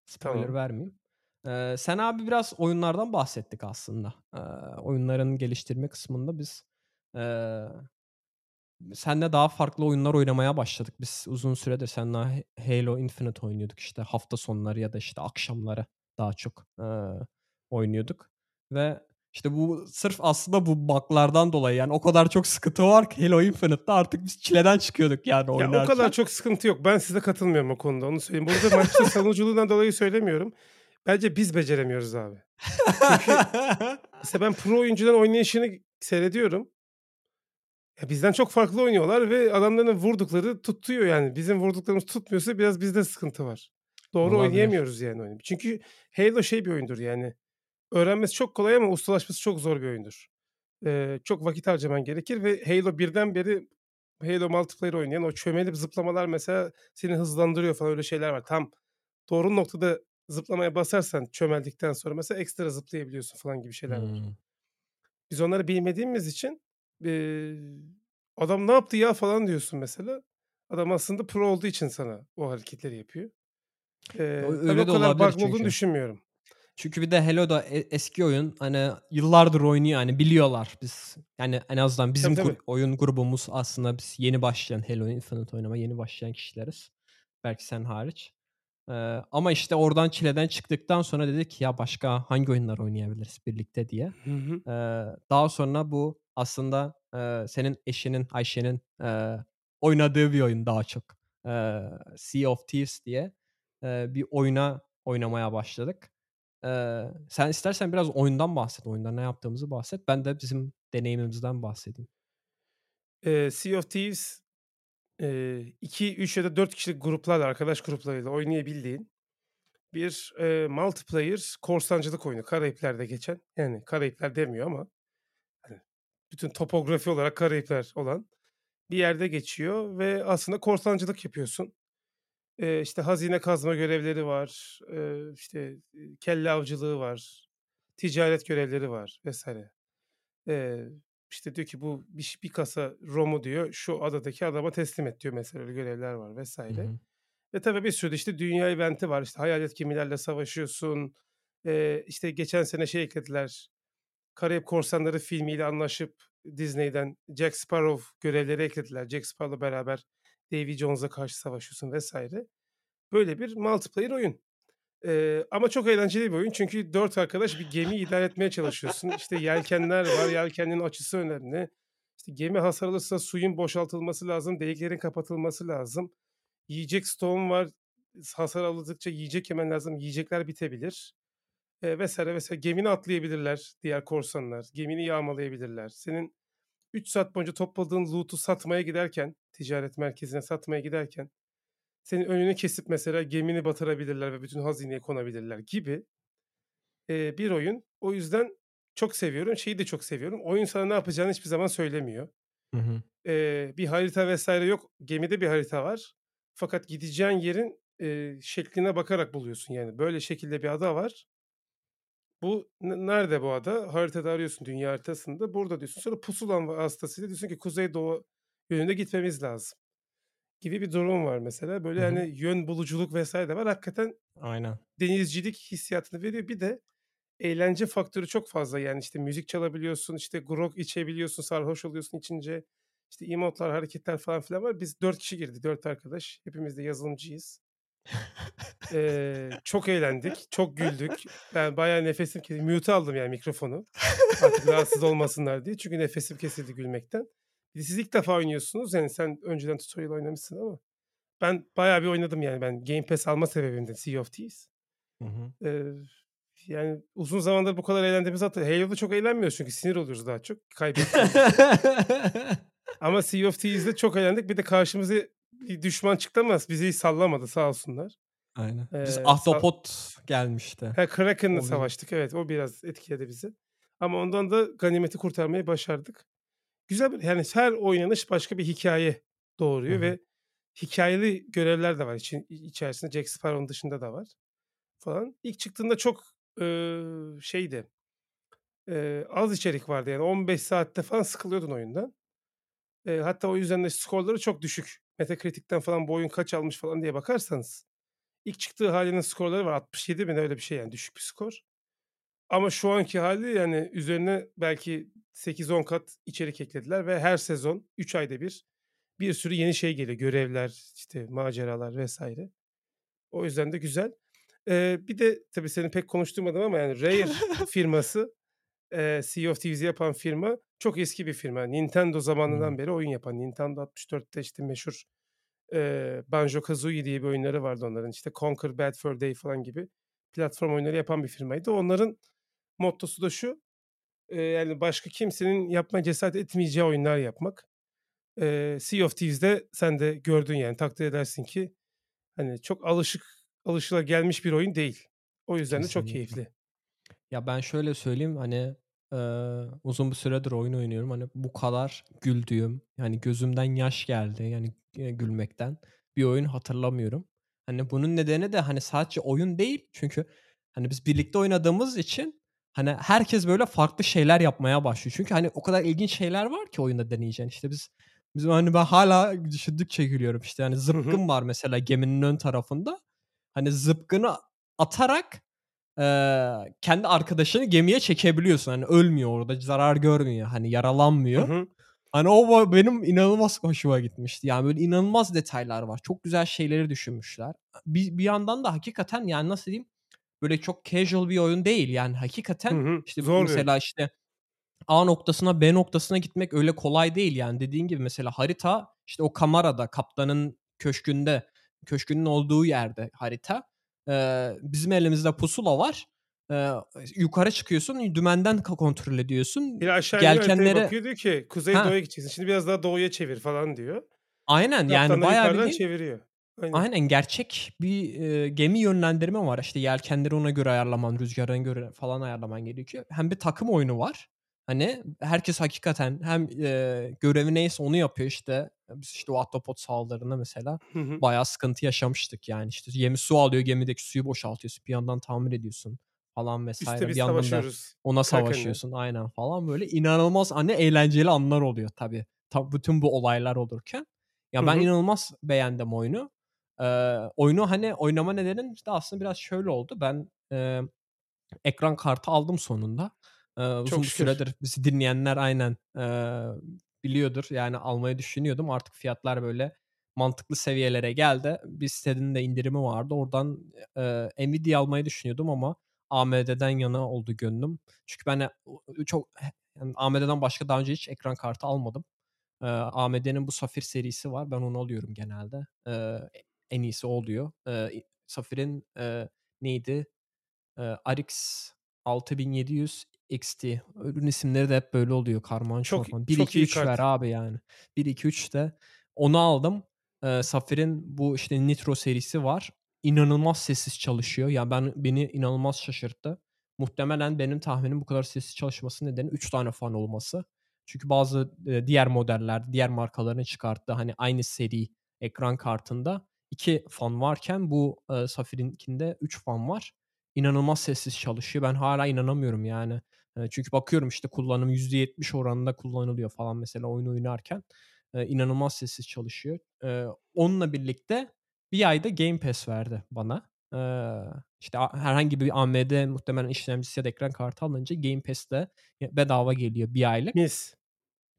spoiler tamam. vermeyeyim. E, sen abi biraz oyunlardan bahsettik aslında. E, oyunların geliştirme kısmında biz e, senle daha farklı oyunlar oynamaya başladık. Biz uzun süredir seninle Halo Infinite oynuyorduk işte hafta sonları ya da işte akşamları daha çok e, oynuyorduk. Ve işte bu sırf aslında bu bug'lardan dolayı yani o kadar çok sıkıntı var ki Halo Infinite'da artık biz çileden çıkıyorduk yani oynarken. Ya o kadar çok sıkıntı yok. Ben size katılmıyorum o konuda onu söyleyeyim. Burada Microsoft savunuculuğundan dolayı söylemiyorum. Bence biz beceremiyoruz abi. Çünkü [LAUGHS] mesela ben pro oyuncuların oynayışını seyrediyorum. Ya bizden çok farklı oynuyorlar ve adamların vurdukları tutuyor yani. Bizim vurduklarımız tutmuyorsa biraz bizde sıkıntı var. Doğru Olabilir. oynayamıyoruz yani oyunu. Çünkü Halo şey bir oyundur yani öğrenmesi çok kolay ama ustalaşması çok zor bir oyundur. Ee, çok vakit harcaman gerekir ve Halo birden beri Halo multiplayer oynayan o çömelip zıplamalar mesela seni hızlandırıyor falan öyle şeyler var. Tam doğru noktada zıplamaya basarsan çömeldikten sonra mesela ekstra zıplayabiliyorsun falan gibi şeyler var. Hımm. Biz onları bilmediğimiz için, eee, "Adam ne yaptı ya?" falan diyorsun mesela. Adam aslında pro olduğu için sana o hareketleri yapıyor. Ben öyle o de kadar olabilir bug olduğunu düşünmüyorum. Çünkü bir de Halo da e eski oyun. Hani yıllardır oynuyor, hani biliyorlar biz. Yani en azından Tabii, bizim gur tabii. oyun grubumuz aslında biz yeni başlayan Halo Infinite oynamaya yeni başlayan kişileriz. Belki sen hariç. Eee, ama işte oradan çileden çıktıktan sonra dedik ya başka hangi oyunlar oynayabiliriz birlikte diye. Hı hı. Eee, daha sonra bu aslında, eee, senin eşinin Ayşe'nin, eee, oynadığı bir oyun daha çok. Eee, Sea of Thieves diye, eee, bir oyuna oynamaya başladık. Eee, sen istersen biraz oyundan bahset. Oyunda ne yaptığımızı bahset. Ben de bizim deneyimimizden bahsedeyim. Eee, Sea of Thieves, eee, 2-3 ya da 4 kişilik gruplarla, arkadaş gruplarıyla oynayabildiğin bir, eee, multiplayer korsancılık oyunu. Karayipler'de geçen. Yani Karayipler demiyor ama hani bütün topografi olarak Karayipler olan bir yerde geçiyor ve aslında korsancılık yapıyorsun. Eee, işte hazine kazma görevleri var, eee, işte, kelle avcılığı var, ticaret görevleri var vs. Eee, işte diyor ki bu biş bir kasa romu diyor şu adadaki adama teslim et diyor mesela öyle görevler var vs. Hı hı. Ve tabii bir sürü işte dünya event'i var. İşte hayalet gemilerle savaşıyorsun. Eee, işte geçen sene şey eklediler, Karayip Korsanları filmiyle anlaşıp Disney'den Jack Sparrow görevleri eklediler. Jack Sparrow'la beraber Davy Jones'a karşı savaşıyorsun vs. Böyle bir multiplayer oyun. Eee, ama çok eğlenceli bir oyun çünkü 4 arkadaş bir gemiyi idare etmeye çalışıyorsun. İşte yelkenler var, yelkenin açısı önemli. İşte gemi hasar alırsa suyun boşaltılması lazım, deliklerin kapatılması lazım. Yiyecek stoğun var, hasar aldıkça yiyecek yemen lazım, yiyecekler bitebilir, eee, vs. vs. Gemini atlayabilirler diğer korsanlar, gemini yağmalayabilirler. Senin 3 saat boyunca topladığın loot'u satmaya giderken, ticaret merkezine satmaya giderken senin önünü kesip mesela gemini batırabilirler ve bütün hazineye konabilirler gibi, eee, bir oyun. O yüzden çok seviyorum. Şeyi de çok seviyorum, oyun sana ne yapacağını hiçbir zaman söylemiyor. Hı hı. Eee, bir harita vs. yok. Gemide bir harita var. Fakat gideceğin yerin, eee, şekline bakarak buluyorsun yani. Böyle şekilde bir ada var. Bu nerede bu ada? Haritada arıyorsun dünya haritasında. Burada diyorsun. Sonra pusulan vasıtasıyla diyorsun ki kuzeydoğu yönünde gitmemiz lazım gibi bir durum var mesela. Böyle hani yön buluculuk vs. de var. Hakikaten Aynen. denizcilik hissiyatını veriyor. Bir de eğlence faktörü çok fazla. Yani işte müzik çalabiliyorsun, işte grog içebiliyorsun, sarhoş oluyorsun içince. İşte emote'lar, hareketler falan filan var. Biz 4 kişi girdik, 4 arkadaş. Hepimiz de yazılımcıyız. Eee, çok eğlendik, çok güldük. Ben bayağı nefesim kesildi. Mute'a aldım yani mikrofonu. Artık [LAUGHS] rahatsız olmasınlar diye. Çünkü nefesim kesildi gülmekten. Bir de siz ilk defa oynuyorsunuz. Yani sen önceden tutorial oynamışsın ama ben bayağı bir oynadım yani. Ben Game Pass alma sebebim de Sea of Thieves. Hı hı. Eee, yani uzun zamandır bu kadar eğlendiğimizi hatır Halo'da çok eğlenmiyoruz çünkü sinir oluyoruz daha çok için. [LAUGHS] Ama Sea of Thieves'de çok eğlendik. Bir de karşımıza bir düşman çıktı ama bizi hiç sallamadı sağ olsunlar. Aynen. Biz Eee, sa ahtapot gelmişti. He, Kraken'la O bizi savaştık. Evet, o biraz etkiledi bizi. Ama ondan da ganimeti kurtarmayı başardık. Güzel bir yani her oynanış başka bir hikâye Hı doğuruyor hı. ve hikâyeli görevler de var için içerisinde. Jack Sparrow'un dışında da var falan. İlk çıktığında çok, ııı, şeydi, eee, az içerik vardı yani 15 saatte falan sıkılıyordun oyundan. Eee, hatta o yüzden de skorları çok düşük. Metacritic'ten falan bu oyun kaç almış falan diye bakarsanız ilk çıktığı hâlinin skorları var. 67 mi öyle bir şey yani düşük bir skor. Ama şu anki hâli yani üzerine belki 8-10 kat içerik eklediler ve her sezon 3 ayda bir, bir sürü yeni şey geliyor. Görevler, işte maceralar vs. O yüzden de güzel. Eee, bir de tabii seni pek konuşturmadım ama yani Rare [LAUGHS] firması, eee, Sea of Thieves'i yapan firma çok eski bir firma. Nintendo zamanından Hımm. beri oyun yapan. Nintendo 64'te işte meşhur, eee, Banjo-Kazooie diye bir oyunları vardı onların. İşte Conquer Bad Fur Day falan gibi platform oyunları yapan bir firmaydı. Onların mottosu da şu, eee, yani başka kimsenin yapmaya cesaret etmeyeceği oyunlar yapmak. Eee, Sea of Thieves'de sen de gördün yani takdir edersin ki hani çok alışık alışılagelmiş bir oyun değil. O yüzden de çok Kesinlikle. keyifli. Ya, ben şöyle söyleyeyim, hani, eee, uzun bir süredir oyun oynuyorum. Hani, bu kadar güldüğüm, yani gözümden yaş geldi, yani, gülmekten bir oyun hatırlamıyorum. Hani bunun nedeni de hani sadece oyun değil. Çünkü hani biz birlikte oynadığımız için hani herkes böyle farklı şeyler yapmaya başlıyor. Çünkü hani o kadar ilginç şeyler var ki oyunda deneyeceğin. İşte biz bizim hani ben hala düşündükçe gülüyorum. İşte hani zıpkın var mesela geminin ön tarafında. Hani zıpkını atarak eee, kendi arkadaşını gemiye çekebiliyorsun. Hani ölmüyor orada, zarar görmüyor. Hani yaralanmıyor. Hı hı. Hani o benim inanılmaz hoşuma gitmişti. Yani böyle inanılmaz detaylar var. Çok güzel şeyleri düşünmüşler. Bir, bir yandan da hakikaten yani nasıl diyeyim böyle çok casual bir oyun değil. Yani Hı hakikaten hı. işte Zor bir mesela işte A noktasına B noktasına gitmek öyle kolay değil yani. Dediğin gibi mesela harita işte o kamerada kaptanın köşkünde köşkünün olduğu yerde harita. Ee, bizim elimizde pusula var. Ee, yukarı çıkıyorsun dümenden kontrol ediyorsun. Biri aşağı iniyor haritaya Gelkenleri bakıyor diyor ki kuzey ha doğuya gideceksin. Şimdi biraz daha doğuya çevir falan diyor. aynen yani Kaptan bayağı bildiğin çeviriyor. Aynen. Aynen gerçek bir e, gemi yönlendirme var. İşte yelkenleri ona göre ayarlaman, rüzgarına göre falan ayarlaman gerekiyor. Hem bir takım oyunu var. Hani herkes hakikaten hem e, görevi neyse onu yapıyor işte. Biz işte o ahtapot saldırılarında mesela Hı hı. bayağı sıkıntı yaşamıştık yani. İşte gemi su alıyor, gemideki suyu boşaltıyorsun. Bir yandan tamir ediyorsun falan vesaire. biz Bir yandan ona savaşıyorsun aynen falan böyle inanılmaz hani eğlenceli anlar oluyor tabii. Tabii bütün bu olaylar olurken. Ya ben hı. inanılmaz beğendim oyunu. Eee, oyunu hani oynama nedenim işte aslında biraz şöyle oldu. Ben eee, ekran kartı aldım sonunda. Eee, uzun Çok bir süredir bizi dinleyenler aynen eee, biliyordur. Yani almayı düşünüyordum. Artık fiyatlar böyle mantıklı seviyelere geldi. Bir sitenin de indirimi vardı. Oradan eee Nvidia almayı düşünüyordum ama AMD'den yana oldu gönlüm. Çünkü ben e- çok yani AMD'den başka daha önce hiç ekran kartı almadım. Eee, AMD'nin bu Safir serisi var. Ben onu alıyorum genelde. Eee, en iyisi oluyor. Eee, Safir'in eee, neydi? Eee, RX 6700 XT. Ürün isimleri de hep böyle oluyor. Karman Çok çorman. 1 çok 2 iyi 3 ver abi yani. 1 2 3 de onu aldım. Eee, Safir'in bu işte Nitro serisi var. İnanılmaz sessiz çalışıyor. Ya ben beni inanılmaz şaşırttı. Muhtemelen benim tahminim bu kadar sessiz çalışması nedeni 3 tane fan olması. Çünkü bazı e, diğer modeller, diğer markaların çıkarttığı hani aynı seri ekran kartında 2 fan varken bu e, Safir'inkinde 3 fan var. İnanılmaz sessiz çalışıyor. Ben hala inanamıyorum yani. Çünkü bakıyorum işte kullanım %70 oranında kullanılıyor falan mesela oyun oynarken. İnanılmaz sessiz çalışıyor. Onunla birlikte bir ayda Game Pass verdi bana. İşte herhangi bir AMD muhtemelen işlemcisi ya da ekran kartı alınca Game Pass'te bedava geliyor bir aylık. Mis.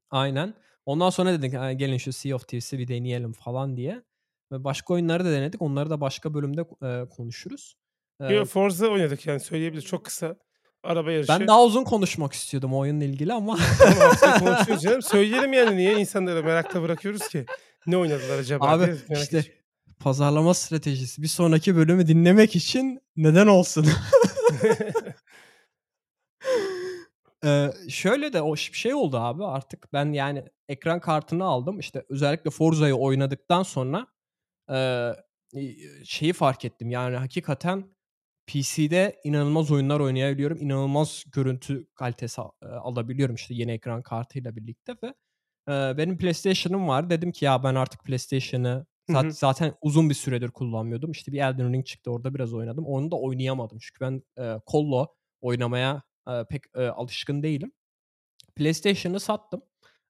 Aynen. Ondan sonra dedik "Ha, gelin şu Sea of Thieves'i bir deneyelim falan diye. Ve başka oyunları da denedik. Onları da başka bölümde konuşuruz. E, Yo, Forza oynadık yani söyleyebiliriz. Çok kısa. Araba ben yarışı. daha uzun konuşmak istiyordum o oyunla ilgili ama Tamam [LAUGHS] konuşuyoruz canım. Söyleyelim yani niye insanları merakla bırakıyoruz ki? Ne oynadılar acaba abi diye merak işte ediyorum. pazarlama stratejisi bir sonraki bölümü dinlemek için neden olsun? [LAUGHS] [LAUGHS] Eee, şöyle de o ş şey oldu abi artık ben yani ekran kartını aldım. İşte özellikle Forza'yı oynadıktan sonra, iii, şeyi fark ettim yani hakikaten PC'de inanılmaz oyunlar oynayabiliyorum. İnanılmaz görüntü kalitesi eee, alabiliyorum işte yeni ekran kartıyla birlikte ve, eee, benim PlayStation'ım var. Dedim ki ya ben artık PlayStation'ı zaten uzun bir süredir kullanmıyordum. İşte bir Elden Ring çıktı orada biraz oynadım. Onu da oynayamadım çünkü ben, eee, kolla oynamaya, eee, pek, alışkın değilim. PlayStation'ı sattım.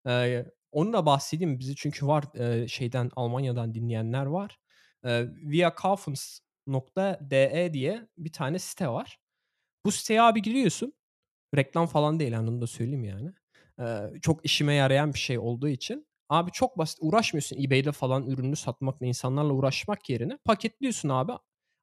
Eee, onu da bahsedeyim. Bizi çünkü var, şeyden Almanya'dan dinleyenler var. Eee, viakaufens.de diye bir tane site var. Bu siteye abi giriyorsun. Reklam falan değil onu da söyleyeyim yani. Eee, çok işime yarayan bir şey olduğu için. Abi çok basit. Uğraşmıyorsun eBay'de falan ürünü satmakla, insanlarla uğraşmak yerine paketliyorsun abi.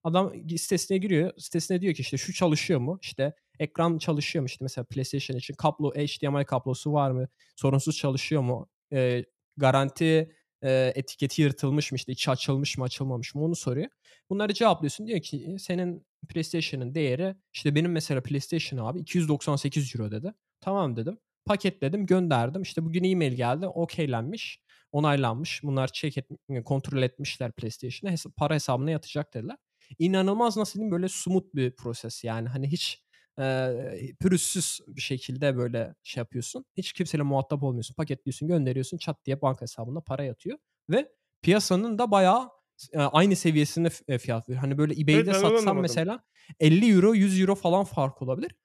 Adam sitesine giriyor. Sitesine diyor ki işte şu çalışıyor mu? İşte ekran çalışıyor mu? İşte mesela PlayStation için kablo, HDMI kablosu var mı? Sorunsuz çalışıyor mu? Eee, garanti etiketi yırtılmış mı? İşte içi açılmış mı, açılmamış mı? Onu soruyor. Bunları cevaplıyorsun. Diyor ki senin PlayStation'ın değeri işte benim mesela PlayStation abi €298 dedi. Tamam dedim. Paketledim, gönderdim. İşte bugün e-mail geldi. Okeylenmiş, onaylanmış. Bunlar check et, kontrol etmişler PlayStation'a. Hesa- para hesabına yatacak dediler. İnanılmaz nasıl diyeyim böyle smooth bir proses yani. Hani hiç eee pürüzsüz bir şekilde böyle şey yapıyorsun. Hiç kimseyle muhatap olmuyorsun. Paketliyorsun, gönderiyorsun. Çat diye banka hesabına para yatıyor. Ve piyasanın da bayağı aynı seviyesinde fiyat veriyor. Hani, böyle Evet, eBay'de onu satsam mesela €50, €100 falan fark olabilir.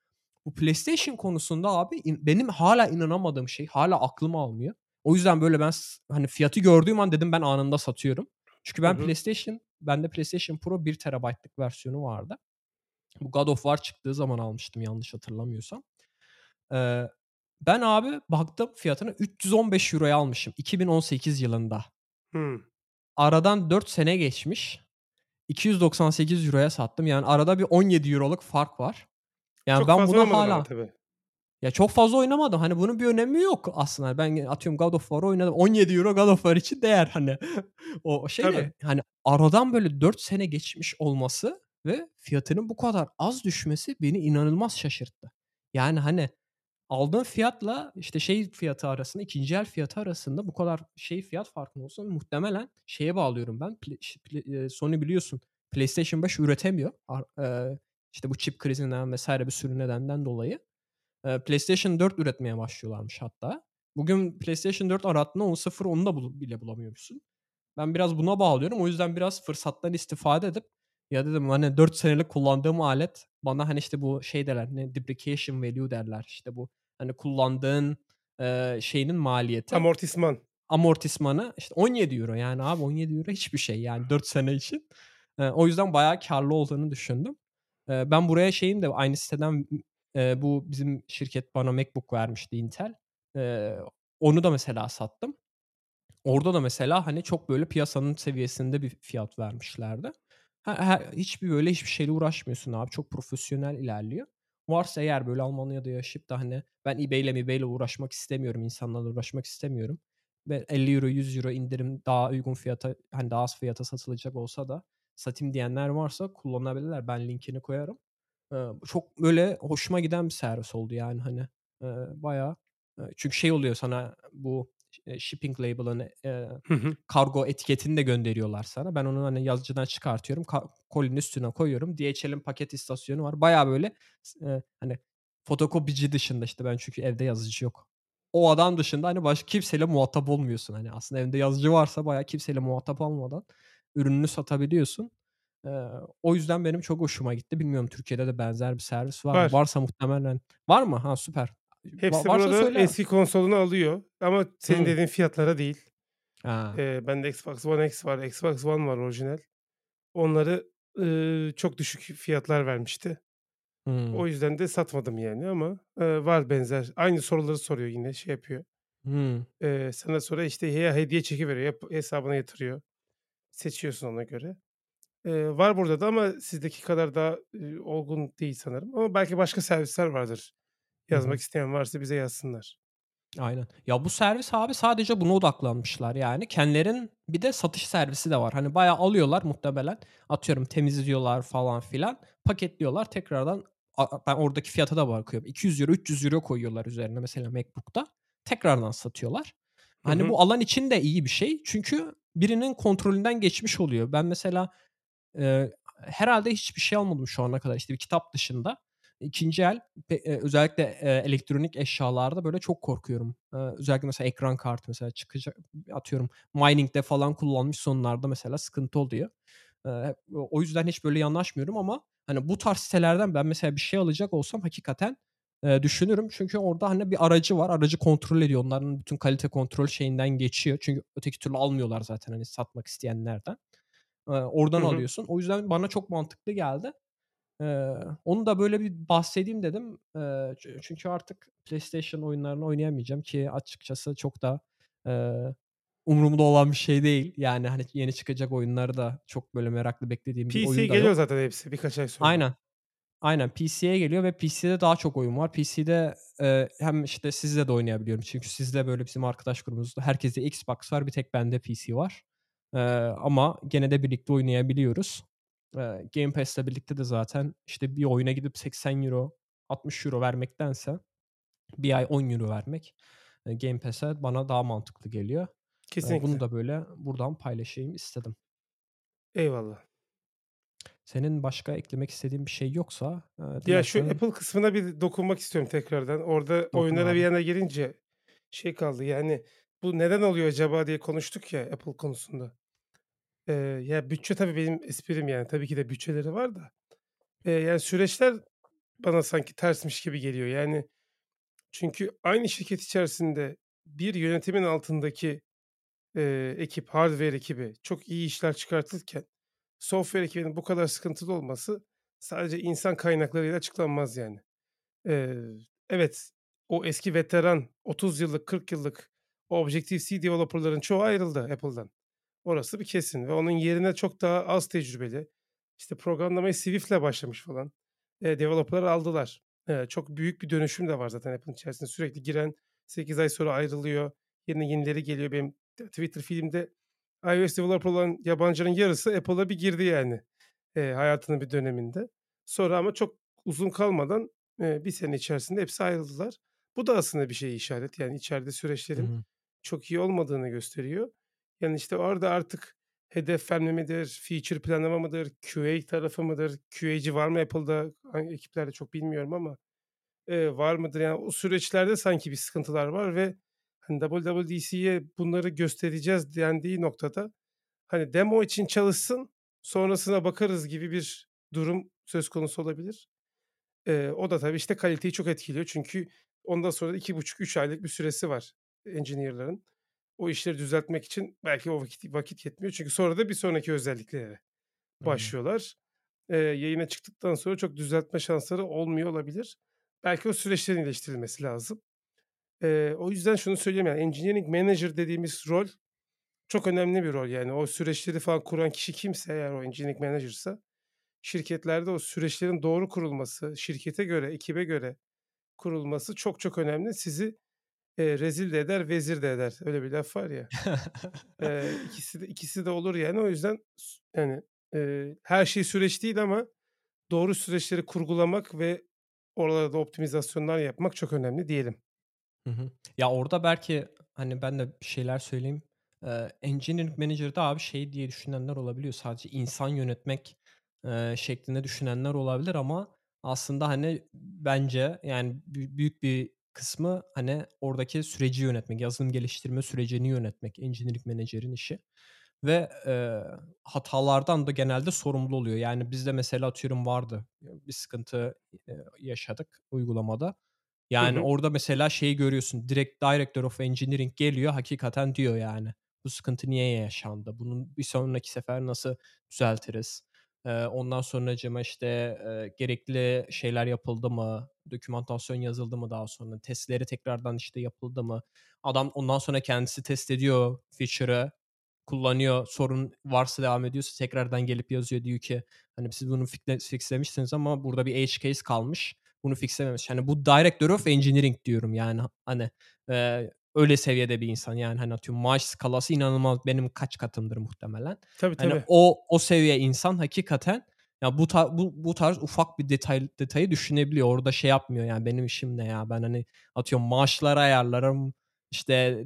Bu PlayStation konusunda abi benim hâlâ inanamadığım şey, hâlâ aklım almıyor. O yüzden, böyle, ben hani, fiyatı gördüğüm an dedim ben anında satıyorum. Çünkü ben hı. PlayStation bende PlayStation Pro 1 TB'lık versiyonu vardı. Bu God of War çıktığı zaman almıştım yanlış hatırlamıyorsam. Eee, ben abi baktım fiyatına €315'ya almışım 2018 yılında. Hımm. Aradan 4 sene geçmiş. €298'ya sattım. Yani arada bir €17'luk fark var. Yani Çok ben fazla buna hâlâ tabii. Ya, çok fazla oynamadım. Hani, bunun bir önemi yok aslında. Ben atıyorum God of War'ı oynadım. €17 God of War için değer hani. [LAUGHS] O şey de hani aradan böyle 4 sene geçmiş olması ve fiyatının bu kadar az düşmesi beni inanılmaz şaşırttı. Yani, hani, aldığın fiyatla, işte, şey fiyatı arasında, 2'nci el fiyatı arasında bu kadar şey fiyat farkının olsa muhtemelen şeye bağlıyorum ben. Sony biliyorsun PlayStation 5 üretemiyor. İşte, bu çip krizinden vs. bir sürü nedenden dolayı. PlayStation 4 üretmeye başlıyorlarmış hatta. Bugün PlayStation 4 arattığında 10.0 onu da bile bulamıyormuşsun. Ben biraz buna bağlıyorum. O yüzden biraz fırsattan istifade edip ya dedim, hani, 4 senelik kullandığım alet bana, hani, işte, bu şey derler, ne depreciation value derler. İşte, bu, hani, kullandığın, eee, şeyinin maliyeti, Amortisman. amortismanı, işte, €17 yani abi €17 hiçbir şey yani 4 sene için. Eee, o yüzden bayağı kârlı olduğunu düşündüm. Eee, ben buraya şeyin de aynı siteden, eee, bu bizim şirket bana MacBook vermişti Intel. Eee, onu da mesela sattım. Orada da mesela, hani, çok böyle piyasanın seviyesinde bir fiyat vermişlerdi. Ha hiçbir böyle hiçbir şeyle uğraşmıyorsun abi. Çok profesyonel ilerliyor. Varsa eğer böyle Almanya'da yaşayıp da, hani, ben eBay'le miBay'le uğraşmak istemiyorum, insanlarla uğraşmak istemiyorum ve €50, €100 indirim daha uygun fiyata, hani, daha az fiyata satılacak olsa da satayım diyenler varsa kullanabilirler. Ben linkini koyarım. Eee, çok böyle hoşuma giden bir servis oldu yani, hani. Eee, bayağı, çünkü şey oluyor sana bu, shipping label'ını, eee, Hı hı. kargo etiketini de gönderiyorlar sana. Ben onu, hani, yazıcıdan çıkartıyorum. Ka kolinin üstüne koyuyorum. DHL'in paket istasyonu var. Bayağı böyle eee, hani, fotokopici dışında, işte, ben çünkü evde yazıcı yok. O adam dışında, hani, başka kimseyle muhatap olmuyorsun. Hani, aslında evinde yazıcı varsa bayağı kimseyle muhatap olmadan ürününü satabiliyorsun. Eee, o yüzden benim çok hoşuma gitti. Bilmiyorum Türkiye'de de benzer bir servis var? Var. Varsa muhtemelen Var mı? Ha, süper. Hepsi burada söyle. eski konsolunu alıyor ama senin Hımm. dediğin fiyatlara değil. Ha. Eee, bende Xbox One X var, Xbox One var orijinal. Onları, ııı, çok düşük fiyatlar vermişti. Hımm. O yüzden de satmadım yani ama, eee, var benzer. Aynı soruları soruyor yine, şey yapıyor. Hımm. Eee, sana sonra, işte, ya hediye çekiveriyor ya p hesabına yatırıyor. Seçiyorsun ona göre. Eee, var burada da ama sizdeki kadar daha, eee, olgun değil sanırım ama belki başka servisler vardır. Yazmak isteyen varsa bize yazsınlar. Aynen. Ya, bu servis abi sadece buna odaklanmışlar yani. Kendilerinin bir de satış servisi de var. Hani, bayağı alıyorlar muhtemelen. Atıyorum temizliyorlar falan filan. Paketliyorlar. Tekrardan ben oradaki fiyata da bakıyorum. €200, €300 koyuyorlar üzerine mesela MacBook'ta. Tekrardan satıyorlar. Hani, hı. bu alan için de iyi bir şey. Çünkü birinin kontrolünden geçmiş oluyor. Ben mesela, eee, herhâlde hiçbir şey almadım şu ana kadar. İşte, bir kitap dışında. 2'nci el eee, özellikle, eee, elektronik eşyalarda böyle çok korkuyorum. Eee, özellikle mesela ekran kartı mesela çıkacak atıyorum mining'de falan kullanmış onlarda mesela sıkıntı oluyor. O yüzden hiç böyle yanaşmıyorum ama, hani, bu tarz sitelerden ben mesela bir şey alacak olsam hakikaten, düşünürüm. Çünkü orada, hani, bir aracı var. Aracı kontrol ediyor. Onların bütün kalite kontrol şeyinden geçiyor. Çünkü öteki türlü almıyorlar zaten, hani, satmak isteyenlerden. Hı oradan hı. alıyorsun. O yüzden bana çok mantıklı geldi. Eee, onu da böyle bir bahsedeyim dedim. Çü çünkü artık PlayStation oyunlarını oynayamayacağım ki açıkçası çok da, eee, umurumda olan bir şey değil. Yani, hani, yeni çıkacak oyunları da çok böyle meraklı beklediğim bir PC'ye oyun da geliyor yok. zaten hepsi birkaç ay sonra. Aynen. Aynen. PC'ye geliyor ve PC'de daha çok oyun var. PC'de, eee, hem, işte, sizle de oynayabiliyorum. Çünkü sizle böyle bizim arkadaş grubumuzda herkeste Xbox var. Bir tek bende PC var. Eee, ama gene de birlikte oynayabiliyoruz. Game Pass'le birlikte de zaten, işte, bir oyuna gidip €80, €60 vermektense bir ay €10 vermek, eee, Game Pass'e bana daha mantıklı geliyor. Eee, bunu Kesinlikle. da böyle buradan paylaşayım istedim. Eyvallah. Senin başka eklemek istediğin bir şey yoksa, Ya, şu Apple kısmına bir dokunmak istiyorum tekrardan. Orada dokun oyunlara bir abi. yana gelince şey kaldı, yani, bu neden oluyor acaba diye konuştuk ya Apple konusunda. Eee, ya, bütçe tabii benim esprim, yani. Tabii ki de bütçeleri var da. Eee, yani, süreçler bana sanki tersmiş gibi geliyor. Yani, çünkü aynı şirket içerisinde bir yönetimin altındaki, eee, ekip, hardware ekibi çok iyi işler çıkartırken software ekibinin bu kadar sıkıntılı olması sadece insan kaynaklarıyla açıklanmaz, yani. Eee, evet, o eski veteran 30 yıllık, 40 yıllık Objective-C developer'ların çoğu ayrıldı Apple'dan. Orası bir kesin ve onun yerine çok daha az tecrübeli, işte, programlamaya Swift'le başlamış falan, eee, developer'lar aldılar. Eee, çok büyük bir dönüşüm de var zaten Apple'ın içerisinde. Sürekli giren 8 ay sonra ayrılıyor. Yerine yenileri geliyor. Benim Twitter feed'imde iOS developer olan yabancıların yarısı Apple'a bir girdi yani, eee, hayatının bir döneminde. Sonra ama çok uzun kalmadan, eee, 1 sene içerisinde hepsi ayrıldılar. Bu da aslında bir şeye işaret. Yani içeride süreçlerin hı. çok iyi olmadığını gösteriyor. Yani, işte, orada artık hedef verme midir, feature planlama mıdır, QA tarafı mıdır, QA'cı var mı Apple'da? Hangi ekiplerde çok bilmiyorum ama, eee, var mıdır? Yani, o süreçlerde sanki bir sıkıntılar var ve, hani, WWDC'ye bunları göstereceğiz dendiği noktada, hani, demo için çalışsın, sonrasına bakarız gibi bir durum söz konusu olabilir. Eee, o da tabii, işte, kaliteyi çok etkiliyor. Çünkü ondan sonra da 2,5-3 aylık bir süresi var engineer'ların. O işleri düzeltmek için belki o vakit vakit yetmiyor. Çünkü sonra da bir sonraki özelliklere başlıyorlar. Eee, yayına çıktıktan sonra çok düzeltme şansları olmuyor olabilir. Belki o süreçlerin iyileştirilmesi lazım. Eee, o yüzden şunu söyleyeyim, yani, engineering manager dediğimiz rol çok önemli bir rol. Yani, o süreçleri falan kuran kişi kimse eğer o engineering manager'sa şirketlerde o süreçlerin doğru kurulması, şirkete göre, ekibe göre kurulması çok çok önemli. Sizi, eee, rezil de eder, vezir de eder. Öyle bir laf var ya. [LAUGHS] Eee, ikisi de ikisi de olur, yani. O yüzden yani, eee, her şey süreç değil ama doğru süreçleri kurgulamak ve oralarda optimizasyonlar yapmak çok önemli diyelim. Hı hı. Ya, orada belki, hani, ben de bir şeyler söyleyeyim. Eee, engineering manager'da abi şey diye düşünenler olabiliyor. Sadece insan yönetmek, eee, şeklinde düşünenler olabilir ama aslında, hani, bence, yani, bü büyük bir kısmı, hani, oradaki süreci yönetmek, yazılım geliştirme sürecini yönetmek engineering manager'in işi ve, eee, hatalardan da genelde sorumlu oluyor. Yani, bizde mesela atıyorum vardı, bir sıkıntı, eee, yaşadık uygulamada. Hı Yani, hı. orada mesela şeyi görüyorsun, direkt director of engineering geliyor, hakikaten diyor yani, "Bu sıkıntı niye yaşandı? Bunun bir sonraki sefer nasıl düzeltiriz?" Ondan sonracığıma, işte, eee, gerekli şeyler yapıldı mı? Dokümantasyon yazıldı mı daha sonra? Testleri tekrardan, işte, yapıldı mı? Adam ondan sonra kendisi test ediyor feature'ı, kullanıyor. Sorun varsa devam ediyorsa tekrardan gelip yazıyor. Diyor ki, hani, "Siz bunu fixlemişsiniz ama burada bir edge case kalmış. Bunu fixlememiş." Hani, bu director of engineering diyorum yani. Hani, öyle seviyede bir insan. Yani, hani, atıyorum maaş skalası inanılmaz benim kaç katımdır muhtemelen. Tabii, Hani, tabii. o o seviye insan hakikaten ya bu tar bu bu tarz ufak bir detay detayı düşünebiliyor. Orada şey yapmıyor yani, "Benim işim ne ya? Ben, hani, atıyorum maaşları ayarlarım, işte,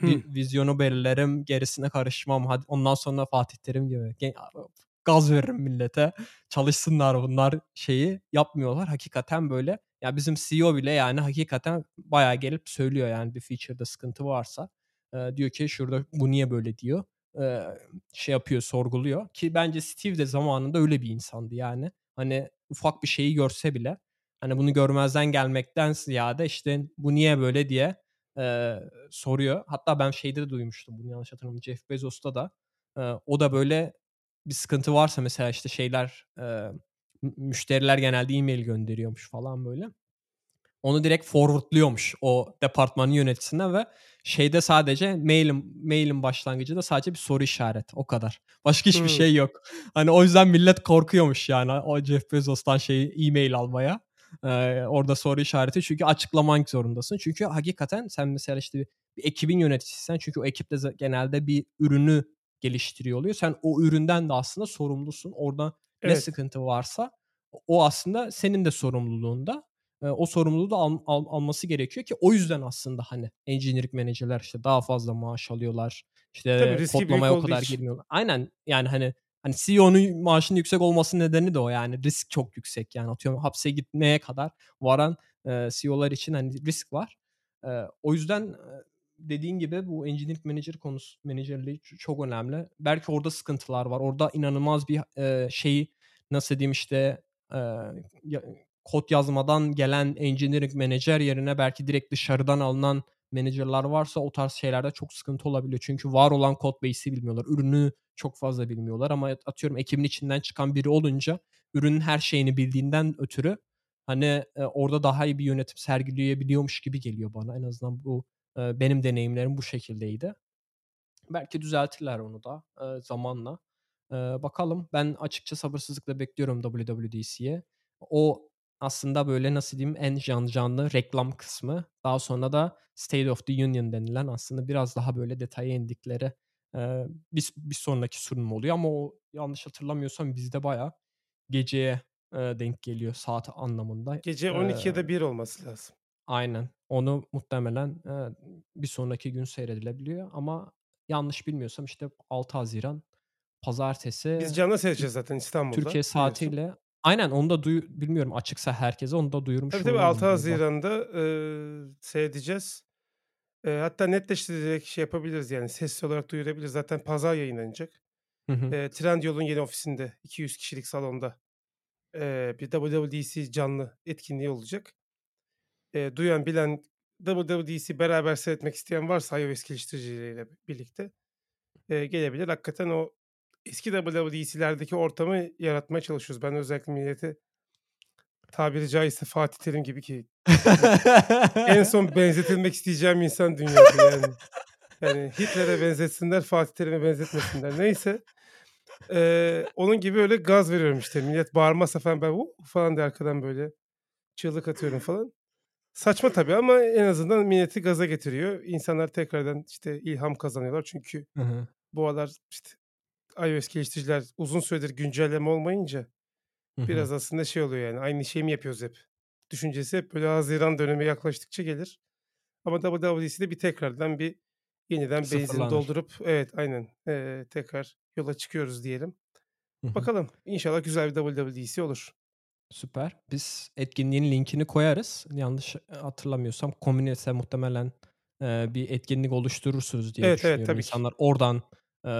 Hıh. vizyonu belirlerim, gerisine karışmam. Hadi ondan sonra Fatih Terim gibi gaz veririm millete, çalışsınlar bunlar." şeyi yapmıyorlar. Hakikaten böyle. Ya, bizim CEO bile, yani, hakikaten bayağı gelip söylüyor, yani, bir feature'da sıkıntı varsa. Eee, diyor ki, "Şurada bu niye böyle?" diyor. Eee, şey yapıyor, sorguluyor ki bence Steve de zamanında öyle bir insandı, yani. Hani, ufak bir şeyi görse bile, hani, bunu görmezden gelmekten ziyade, işte, "Bu niye böyle?" diye, eee, soruyor. Hatta ben şeyde de duymuştum bunu yanlış hatırlamıyorsam Jeff Bezos'ta da. Eee, o da böyle bir sıkıntı varsa mesela, işte, şeyler, mü müşteriler genelde e-mail gönderiyormuş falan böyle. Onu direkt forward'luyormuş o departmanın yöneticisine ve şeyde sadece mail'in mail'in başlangıcında sadece bir soru işareti, o kadar. Başka hiçbir Hımm. şey yok. Hani, o yüzden millet korkuyormuş yani o Jeff Bezos'tan şeyi e-mail almaya. Eee, orada soru işareti çünkü açıklamak zorundasın. Çünkü hakikaten sen mesela, işte, bir ekibin yöneticisisen çünkü o ekip de za genelde bir ürünü geliştiriyor oluyor. Sen o üründen de aslında sorumlusun. Orada ne Evet. sıkıntı varsa o aslında senin de sorumluluğunda. O sorumluluğu da al al alması gerekiyor ki o yüzden aslında, hani, engineering manager'lar, işte, daha fazla maaş alıyorlar. Tabii, İşte, büyük kodlamaya o kadar için. girmiyorlar. Aynen, yani, hani hani, CEO'nun maaşının yüksek olması nedeni de o yani. Risk çok yüksek yani. Atıyorum hapse gitmeye kadar varan, eee, CEO'lar için, hani, risk var. Eee, o yüzden, dediğin gibi bu engineering manager konusu menajerliği çok önemli. Belki orada sıkıntılar var. Orada inanılmaz bir e, şeyi nasıl diyeyim işte e, kod yazmadan gelen engineering manager yerine belki direkt dışarıdan alınan managerlar varsa o tarz şeylerde çok sıkıntı olabiliyor. Çünkü var olan kod base'i bilmiyorlar. Ürünü çok fazla bilmiyorlar ama atıyorum ekibin içinden çıkan biri olunca ürünün her şeyini bildiğinden ötürü hani e, orada daha iyi bir yönetim sergileyebiliyormuş gibi geliyor bana. En azından bu e, benim deneyimlerim bu şekildeydi. Belki düzeltirler onu da e, zamanla. E, bakalım ben açıkça sabırsızlıkla bekliyorum WWDC'ye. O aslında böyle nasıl diyeyim en can canlı reklam kısmı. Daha sonra da State of the Union denilen aslında biraz daha böyle detaya indikleri e, bir, bir sonraki sunum oluyor. Ama o yanlış hatırlamıyorsam bizde baya geceye e, denk geliyor saat anlamında. Gece 12 ya da 1 olması lazım. Aynen. Onu muhtemelen e, bir sonraki gün seyredilebiliyor ama yanlış bilmiyorsam işte 6 Haziran pazartesi Biz canlı seyredeceğiz zaten İstanbul'da. Türkiye biliyorsun. saatiyle Aynen onu da duy- bilmiyorum açıksa herkese onu da duyurmuş Tabii tabii olalım 6 burada. Haziran'da e, seyredeceğiz. E, hatta netleştirerek şey yapabiliriz yani sesli olarak duyurabiliriz. Zaten pazar yayınlanacak. Hı hı. E, Trendyol'un yeni ofisinde 200 kişilik salonda e, bir WWDC canlı etkinliği olacak. E, duyan bilen WWDC beraber seyretmek isteyen varsa iOS geliştiricileriyle birlikte e, gelebilir. Hakikaten o eski WWDC'lerdeki ortamı yaratmaya çalışıyoruz. Ben özellikle millete tabiri caizse Fatih Terim gibi ki [LAUGHS] en son benzetilmek isteyeceğim insan dünyada yani. Yani Hitler'e benzetsinler, Fatih Terim'e benzetmesinler. Neyse. Ee, onun gibi öyle gaz veriyorum işte. Millet bağırmazsa falan ben "Vuh!" falan diye arkadan böyle çığlık atıyorum falan. Saçma tabii ama en azından milleti gaza getiriyor. İnsanlar tekrardan işte ilham kazanıyorlar. Çünkü Hı hı. bu aralar işte iOS geliştiriciler uzun süredir güncelleme olmayınca Hı hı. biraz aslında şey oluyor yani aynı şeyi mi yapıyoruz hep? Düşüncesi hep böyle Haziran dönemi yaklaştıkça gelir. Ama WWDC'de bir tekrardan bir yeniden benzin doldurup evet aynen eee, tekrar yola çıkıyoruz diyelim. Hı hı. Bakalım inşallah güzel bir WWDC olur. Süper. Biz etkinliğin linkini koyarız. Yanlış hatırlamıyorsam komünite muhtemelen e, bir etkinlik oluşturursunuz diye Evet, evet, düşünüyorum. tabii ki. İnsanlar oradan e,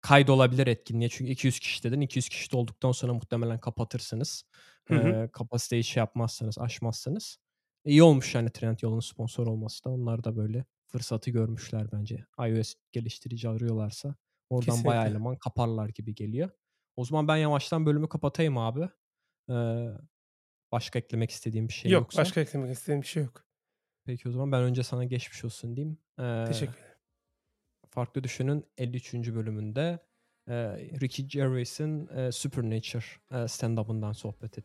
kaydolabilir etkinliğe. Çünkü 200 kişi dedin. 200 kişi olduktan sonra muhtemelen kapatırsınız. Hı hı. E, kapasiteyi şey yapmazsanız, aşmazsanız. İyi olmuş yani Trendyol'un sponsor olması da. Onlar da böyle fırsatı görmüşler bence. iOS geliştirici arıyorlarsa oradan bayağı Kesinlikle. eleman kaparlar gibi geliyor. O zaman ben yavaştan bölümü kapatayım abi. Ee, başka eklemek istediğim bir şey yok yoksa. başka eklemek istediğim bir şey yok. Peki o zaman ben önce sana geçmiş olsun diyeyim. Ee, Teşekkür ederim. Farklı Düşün'ün 53. bölümünde e, Ricky Gervais'in e, Supernature e, stand-up'ından sohbet et,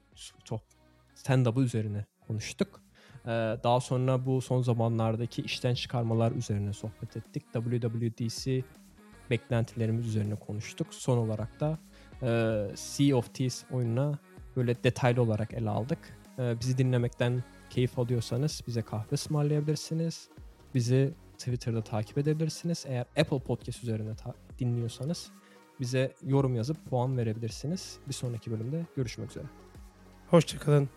stand-up'ı üzerine konuştuk. E, daha sonra bu son zamanlardaki işten çıkarmalar üzerine sohbet ettik. WWDC beklentilerimiz üzerine konuştuk. Son olarak da e, Sea of Thieves oyununa böyle detaylı olarak ele aldık. E, bizi dinlemekten keyif alıyorsanız bize kahve ısmarlayabilirsiniz. Bizi Twitter'da takip edebilirsiniz. Eğer Apple Podcast üzerine ta- dinliyorsanız bize yorum yazıp puan verebilirsiniz. Bir sonraki bölümde görüşmek üzere. Hoşçakalın.